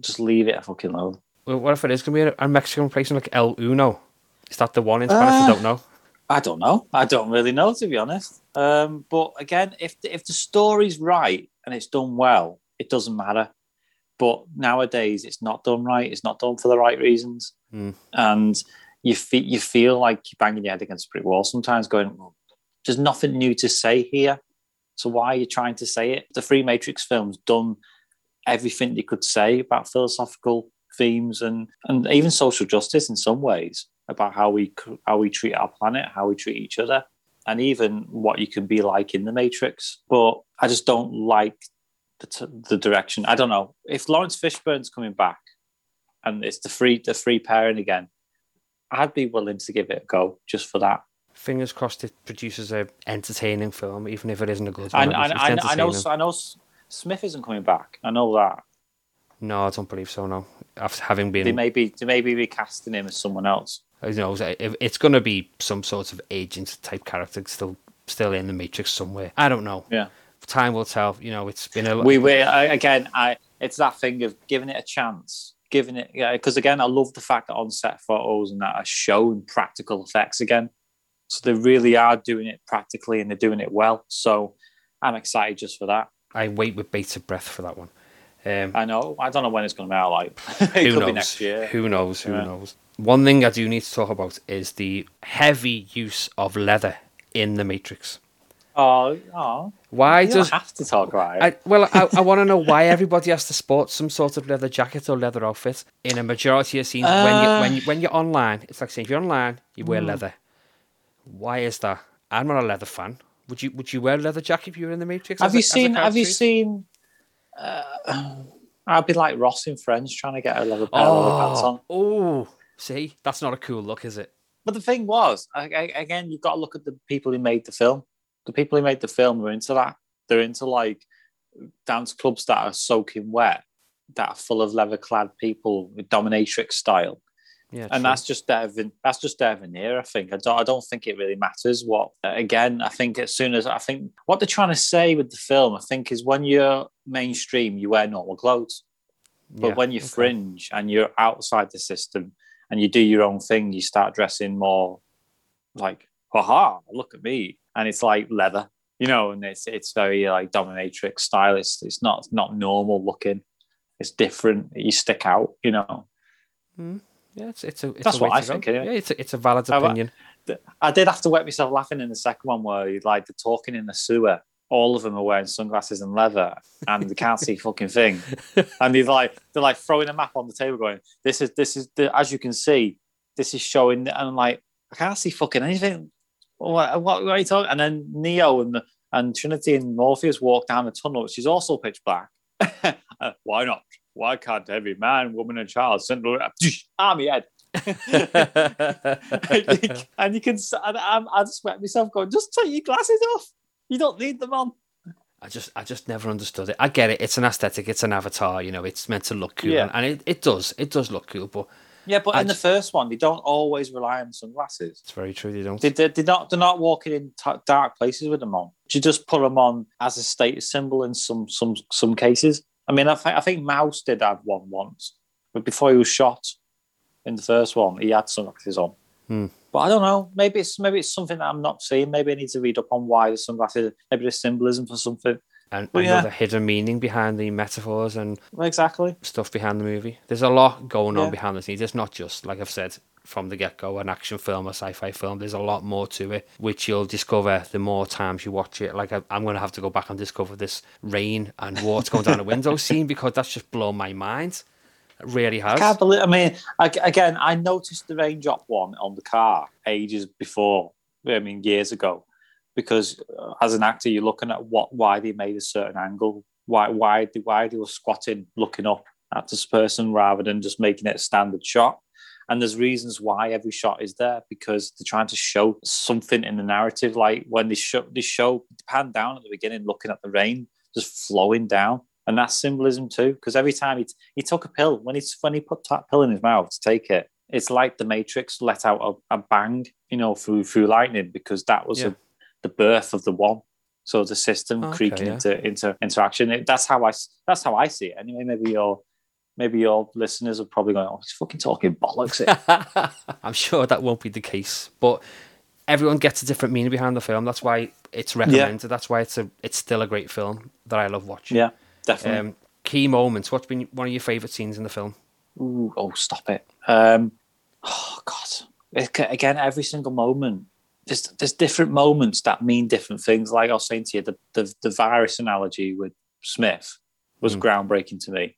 Just leave it fucking alone. What if it is going to be a, a Mexican replacement like El Uno? Is that the one in Spanish? I Uh, don't know. I don't know. I don't really know to be honest. Um, but again, if the, if the story's right and it's done well, it doesn't matter. But nowadays, it's not done right. It's not done for the right reasons, Mm. and you feel you feel like you're banging your head against a brick wall sometimes. Going, well, there's nothing new to say here. So why are you trying to say it? The Free Matrix films done everything they could say about philosophical themes and and even social justice in some ways about how we how we treat our planet, how we treat each other, and even what you can be like in the Matrix. But I just don't like the t- the direction. I don't know if Laurence Fishburne's coming back, and it's the free the free pairing again. I'd be willing to give it a go just for that. Fingers crossed it produces a entertaining film, even if it isn't a good one. I, I, I know. I know Smith isn't coming back. I know that No, I don't believe so. No, After having been, they may be they may be recasting him as someone else. you know, it's going to be some sort of agent type character still still in the Matrix somewhere. I don't know. Yeah. Time will tell. You know, it's been a we we I, again i it's that thing of giving it a chance giving it yeah because again i love the fact that on set photos and that are showing practical effects again so they really are doing it practically and they're doing it well so i'm excited just for that I wait with bated breath for that one. Um, i know i don't know when it's going to be out like it who could knows? be next year Who knows? Who Yeah. knows? One thing I do need to talk about is the heavy use of leather in the Matrix. oh oh Why you does don't have to talk about it I, well, I, I want to know why everybody has to sport some sort of leather jacket or leather outfit in a majority of scenes. when you Uh. when you, when you're online, it's like saying if you're online, you wear leather. Why is that? I'm not a leather fan. Would you Would you wear a leather jacket if you were in the Matrix? have you a seen have you seen uh, i'd be like ross in friends trying to get a leather pair of leather pants on Oh, oh, see, that's not a cool look, is it? But the thing was, I, I, again, you've got to look at the people who made the film. The people who made the film were into that. They're into like dance clubs that are soaking wet, that are full of leather clad people with dominatrix style. Yeah, and true. that's just their that's just their veneer. I think I don't I don't think it really matters what. Uh, again, I think as soon as I think what they're trying to say with the film, I think is when you're mainstream, you wear normal clothes, but Yeah, when you're okay. fringe and you're outside the system and you do your own thing, you start dressing more like, haha, look at me, and it's like leather, you know, and it's it's very like dominatrix style. It's it's not not normal looking. It's different. You stick out, you know. Hmm. Yeah, it's, it's a. It's That's a what I think, anyway. Yeah, it's a, it's a valid opinion. I did have to wet myself laughing in the second one where like they're talking in the sewer. All of them are wearing sunglasses and leather, and they can't see fucking thing. And they're like they're like throwing a map on the table, going, "This is this is the, as you can see, this is showing." And I'm like, I can't see fucking anything. What, what, what are you talking? And then Neo and and Trinity and Morpheus walk down the tunnel, which is also pitch black. Uh, Why not? Why can't every man, woman, and child send army head? and you can, and I'm, I just wet myself going, just take your glasses off. You don't need them on. I just I just never understood it. I get it. It's an aesthetic. It's an avatar. You know, it's meant to look cool, Yeah. and it, it does. It does look cool, but Yeah, but I in the ju- first one, they don't always rely on sunglasses. it's very true. They don't. They, they, they're not they're not walking in t- dark places with them on. You just put them on as a status symbol in some some some cases. I mean, I, th- I think Mouse did have one once, but before he was shot in the first one, he had sunglasses on. Hmm. But I don't know. Maybe it's maybe it's something that I'm not seeing. Maybe I need to read up on why the sunglasses. Maybe there's symbolism for something. and yeah. another hidden meaning behind the metaphors and exactly. stuff behind the movie. There's a lot going on Yeah. behind the scenes. It's not just like I've said from the get go, an action film, a sci-fi film. There's a lot more to it, which you'll discover the more times you watch it. Like I, I'm going to have to go back and discover this rain and water going down the window scene because that's just blown my mind. It really has. I can't believe. I mean, ag- again, I noticed the raindrop one on the car ages before. I mean, years ago, because uh, as an actor, you're looking at what why they made a certain angle, why why why they were squatting, looking up at this person rather than just making it a standard shot. And there's reasons why every shot is there because they're trying to show something in the narrative. Like when they show they show pan down at the beginning, looking at the rain just flowing down, and that's symbolism too. Because every time he he took a pill when he when he put that pill in his mouth to take it, it's like the Matrix let out a, a bang, you know, through through lightning because that was Yeah. a, the birth of the one. So the system Okay, creaking yeah. into into interaction. It, that's how I that's how I see it. Anyway, maybe your maybe your listeners are probably going, "Oh, he's fucking talking bollocks." I'm sure that won't be the case, but everyone gets a different meaning behind the film. That's why it's recommended. That's why it's a it's still a great film that I love watching. yeah, definitely. Um, key moments. What's been one of your favourite scenes in the film? Ooh, oh, stop it. Um, oh, God. It, again, every single moment. There's, there's different moments that mean different things. Like I was saying to you, the, the, the virus analogy with Smith was Mm. groundbreaking to me.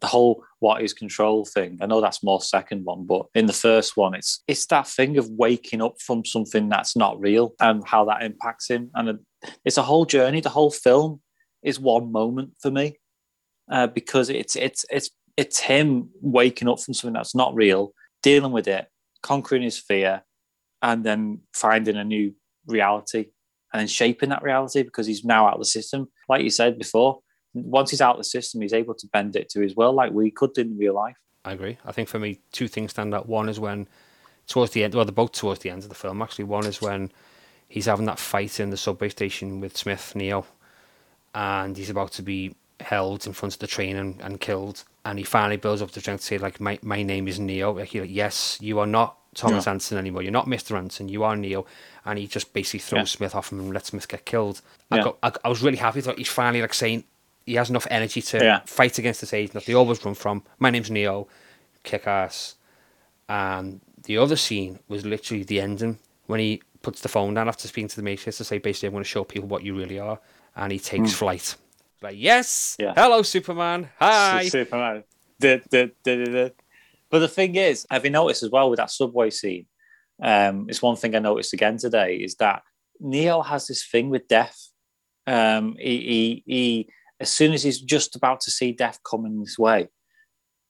The whole what is control thing. I know that's more second one, but in the first one, it's it's that thing of waking up from something that's not real and how that impacts him. And it's a whole journey. The whole film is one moment for me uh, because it's it's it's it's him waking up from something that's not real, dealing with it, conquering his fear, and then finding a new reality and then shaping that reality because he's now out of the system. Like you said before, once he's out of the system, he's able to bend it to his will, like we could in real life. I agree. I think for me, two things stand out. One is when towards the end, well, they're both towards the end of the film. Actually, one is when he's having that fight in the subway station with Smith Neo, and he's about to be held in front of the train and, and killed. And he finally builds up the strength to say, like, my, my name is Neo. Like, like, yes, you are not Thomas Yeah. Anson anymore. You're not Mr. Anson. You are Neo. And he just basically throws Yeah. Smith off him and lets Smith get killed. I, Yeah. got, I, I was really happy that he's finally like saying he has enough energy to Yeah. fight against this agent that they always run from. My name's Neo, kick ass. And the other scene was literally the ending when he puts the phone down after speaking to the Matrix to say, basically, I'm going to show people what you really are. And he takes flight. Like, yes. Yeah. hello, Superman. Hi. Superman. But the thing is, have you noticed as well with that subway scene? Um, it's one thing I noticed again today is that Neo has this thing with death. Um, he, he, he, as soon as he's just about to see death coming his way,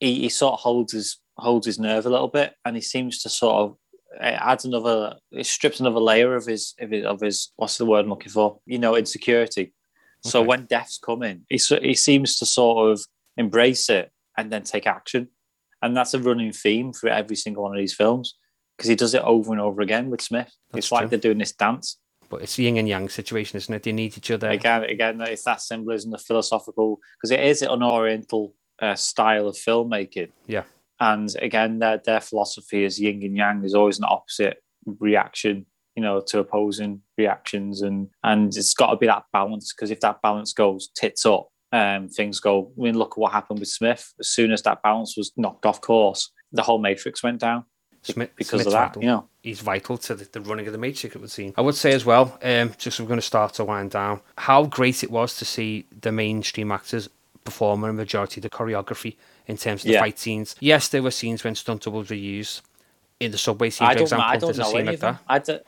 he, he sort of holds his holds his nerve a little bit, and he seems to sort of it adds another, it strips another layer of his of his, of his what's the word I'm looking for? You know, insecurity. So Okay. when death's coming, he he seems to sort of embrace it and then take action. and that's a running theme for every single one of these films because he does it over and over again with Smith. That's it's like they're doing this dance But it's yin and yang situation, isn't it? They need each other. again. Again, it's that symbolism, the philosophical, because it is an Oriental uh, style of filmmaking. Yeah. and again, their their philosophy is yin and yang. There's always an opposite reaction, you know, to opposing reactions, and and it's got to be that balance. Because if that balance goes tits up, um, things go. I mean, look at what happened with Smith. As soon as that balance was knocked off course, the whole Matrix went down Smith, because Smith's of that. vital. You know, He's vital to the, the running of the Matrix, it would seem. I would say as well, um, just so we're going to start to wind down, how great it was to see the mainstream actors perform a majority of the choreography in terms of the Yeah. fight scenes. Yes, there were scenes when stunt doubles were used. In the subway scene, I for don't. example, I don't there's a know scene any like of them. that. I don't,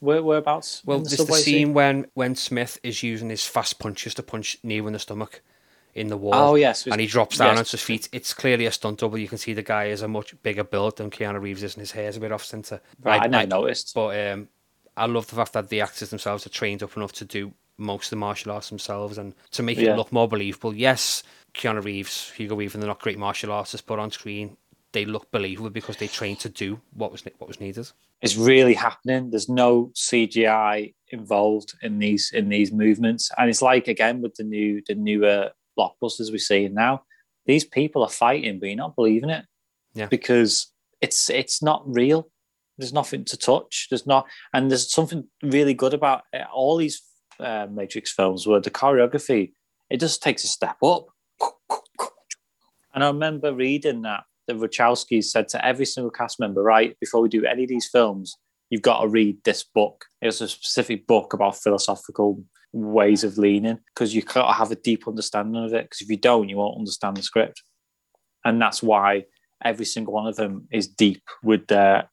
where, whereabouts? Well, in the there's the subway scene when, when Smith is using his fast punches to punch Neo in the stomach in the wall. Oh yes, and he drops down yes. onto his feet. It's clearly a stunt double. You can see the guy is a much bigger build than Keanu Reeves is, and his hair's a bit off centre. Right, I, never noticed. But um, I love the fact that the actors themselves are trained up enough to do most of the martial arts themselves and to make Yeah. it look more believable. Yes, Keanu Reeves, Hugo Weaving, they're not great martial artists, but on screen they look believable because they trained to do what was what was needed. It's really happening. There's no CGI involved in these in these movements, and it's like again with the new the newer blockbusters we're seeing now. These people are fighting, but you're not believing it. Yeah. because it's it's not real. There's nothing to touch. There's not, and there's something really good about uh, all these uh, Matrix films where the choreography it just takes a step up. And I remember reading that the Wachowskis said to every single cast member, right, before we do any of these films, you've got to read this book. It was a specific book about philosophical ways of leaning because you got to have a deep understanding of it. Because if you don't, you won't understand the script. And that's why every single one of them is deep with their,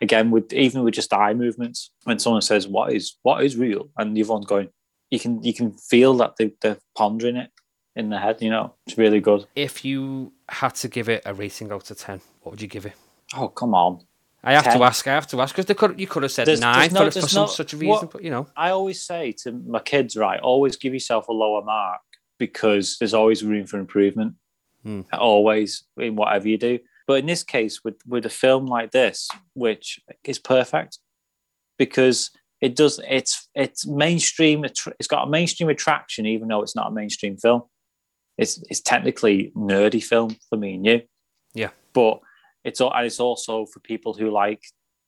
again, with even with just eye movements. When someone says, what is what is real? And the other one's going, you can you can feel that they, they're pondering it in their head, you know, it's really good. If you had to give it a rating out of ten, what would you give it? Oh, come on. I have 10. to ask. I have to ask because could you could have said There's- nine there's no- for, for some no- such a reason, what- but you know, I always say to my kids, right, always give yourself a lower mark because there's always room for improvement. Hmm. Always in whatever you do. But in this case, with with a film like this, which is perfect because it does it's it's mainstream. It's got a mainstream attraction, even though it's not a mainstream film. It's it's technically nerdy film for me and you. Yeah. but it's and it's also for people who like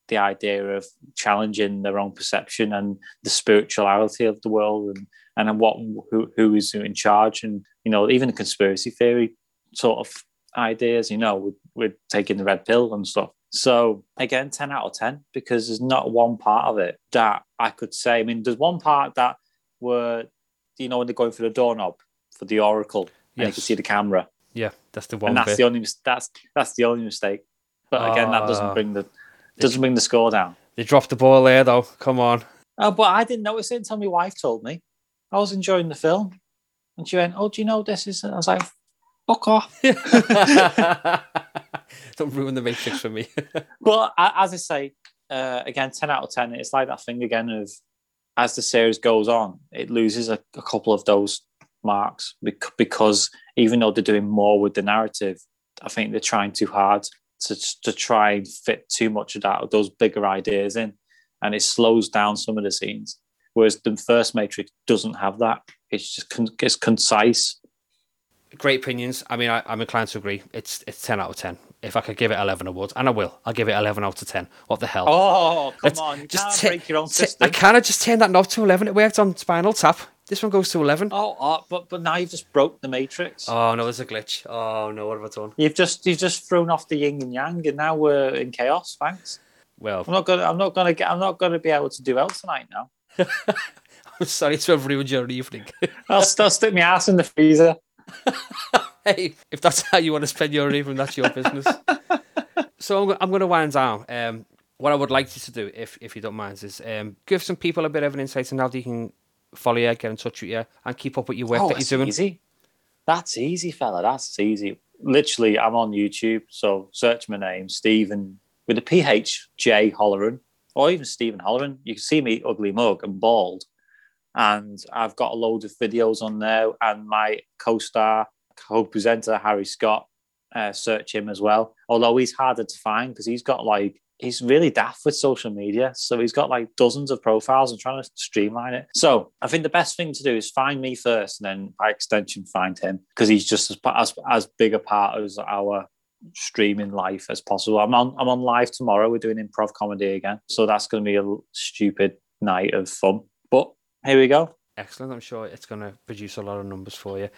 the idea of challenging their own perception and the spirituality of the world and and what who who is in charge and you know even the conspiracy theory sort of ideas you know with, with taking the red pill and stuff. So again 10 out of 10 because there's not one part of it that i could say. I mean there's one part that were you know when they're going for the doorknob for the oracle and you Yes. can see the camera. Yeah, that's the one and that's bit. the only that's that's the only mistake but again that Ah. doesn't bring the doesn't bring the score down They dropped the ball there, though. Come on. Oh, but I didn't notice it until my wife told me. I was enjoying the film, and she went, "Oh, do you know this is?" I was like, "Fuck off." Don't ruin the Matrix for me. but as I say, uh, again, ten out of ten. It's like that thing again of as the series goes on, it loses a, a couple of those marks because even though they're doing more with the narrative, I think they're trying too hard to to try and fit too much of that those bigger ideas in, and it slows down some of the scenes. Whereas the first Matrix doesn't have that. It's just con- it's concise. Great opinions. I mean, I, I'm inclined to agree. It's it's ten out of ten. If I could give it eleven, I would, and I will. I'll give it eleven out of ten. What the hell? Oh, come Let's on! You just ta- break your own ta- system. I kind of just turned that knob to eleven. It worked on Spinal Tap. This one goes to eleven. Oh, oh, but but now you've just broke the Matrix. Oh no, there's a glitch. Oh no, what have I done? You've just you've just thrown off the yin and yang, and now we're in chaos. Thanks. Well, I'm not gonna I'm not gonna get I'm not gonna be able to do well tonight now. I'm sorry to have ruined your evening. I'll still stick my ass in the freezer. hey, if that's how you want to spend your evening, that's your business. so I'm, I'm going to wind down. Um, what I would like you to do, if if you don't mind, is um, give some people a bit of an insight on how they can follow you, get in touch with you, and keep up with your work oh, that you're doing. easy. That's easy, fella. That's easy. Literally, I'm on YouTube, so search my name, Stephen with a PH J Holleran, or even Stephen Holleran. You can see me ugly mug and bald, and I've got a load of videos on there. And my co-star, co-presenter Harry Scott, uh, search him as well. Although he's harder to find because he's got like he's really daft with social media. So he's got like dozens of profiles and trying to streamline it. So I think the best thing to do is find me first, and then by extension find him because he's just as as as big a part as our streaming life as possible. I'm on I'm on live tomorrow. We're doing improv comedy again, so that's going to be a stupid night of fun. But here we go. Excellent. I'm sure it's going to produce a lot of numbers for you.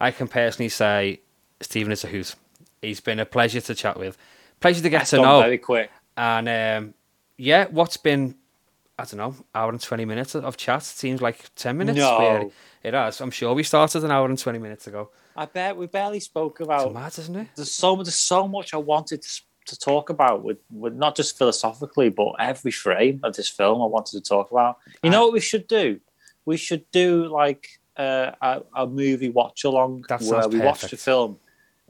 I can personally say Stephen is a hoot. He's been a pleasure to chat with, pleasure to get That's to know. very quick. And um, yeah, what's been, I don't know, hour and 20 minutes of chat seems like 10 minutes. No. really. It has. I'm sure we started an hour and 20 minutes ago. I bet we barely spoke It's about. mad, isn't it? There's so there's so much I wanted to, to talk about with, with not just philosophically, but every frame of this film I wanted to talk about. You know what we should do? We should do like uh, a, a movie watch along where we watch the film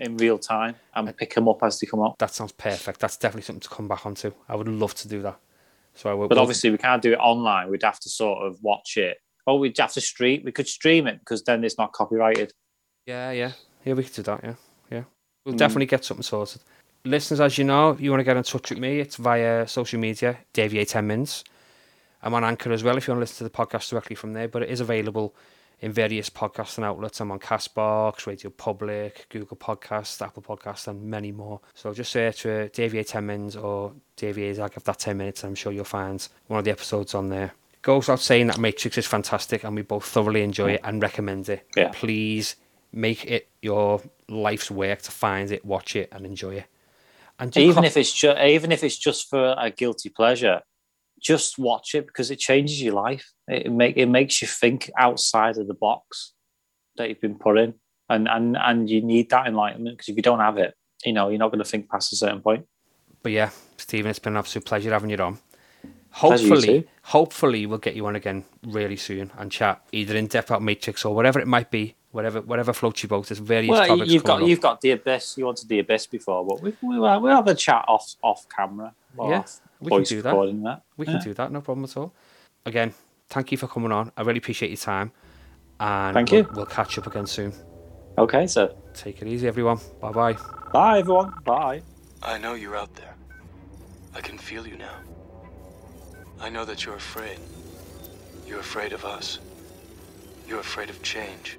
in real time and pick them up as they come up. That sounds perfect. That's definitely something to come back onto. I would love to do that. So I will. But obviously, we can't do it online. We'd have to sort of watch it. Oh, we'd have to stream. We could stream it because then it's not copyrighted. Yeah, yeah. Yeah, we could do that, yeah. Yeah. We'll Mm. definitely get something sorted. Listeners, as you know, if you want to get in touch with me, it's via social media, Davey 10 Mins. I'm on Anchor as well if you want to listen to the podcast directly from there, but it is available in various podcasting outlets. I'm on Castbox, Radio Public, Google Podcasts, Apple Podcasts, and many more. So just search for Davey 10 Mins or Davey give that 10 minutes, and I'm sure you'll find one of the episodes on there. Goes out saying that Matrix is fantastic and we both thoroughly enjoy it and recommend it. Yeah. Please make it your life's work to find it, watch it, and enjoy it. And even com- if it's just even if it's just for a guilty pleasure, just watch it because it changes your life. It make it makes you think outside of the box that you've been put in, and and and you need that enlightenment because if you don't have it, you know you're not going to think past a certain point. But yeah, Stephen, it's been an absolute pleasure having you on. Hopefully, hopefully we'll get you on again really soon and chat either in depth about Matrix or whatever it might be, whatever whatever floats your boat. There's various Well, topics. you've got coming up. you've got the abyss. You wanted the abyss before, but we we we'll have a chat off off camera. or Yeah, off we can do that. that. We can do that, no problem at all. Again, thank you for coming on. I really appreciate your time. And Thank we'll, you. We'll catch up again soon. Okay, so Take it easy, everyone. Bye bye. bye everyone. Bye. I know you're out there. I can feel you now. I know that you're afraid. You're afraid of us. You're afraid of change.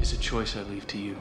is a choice I leave to you.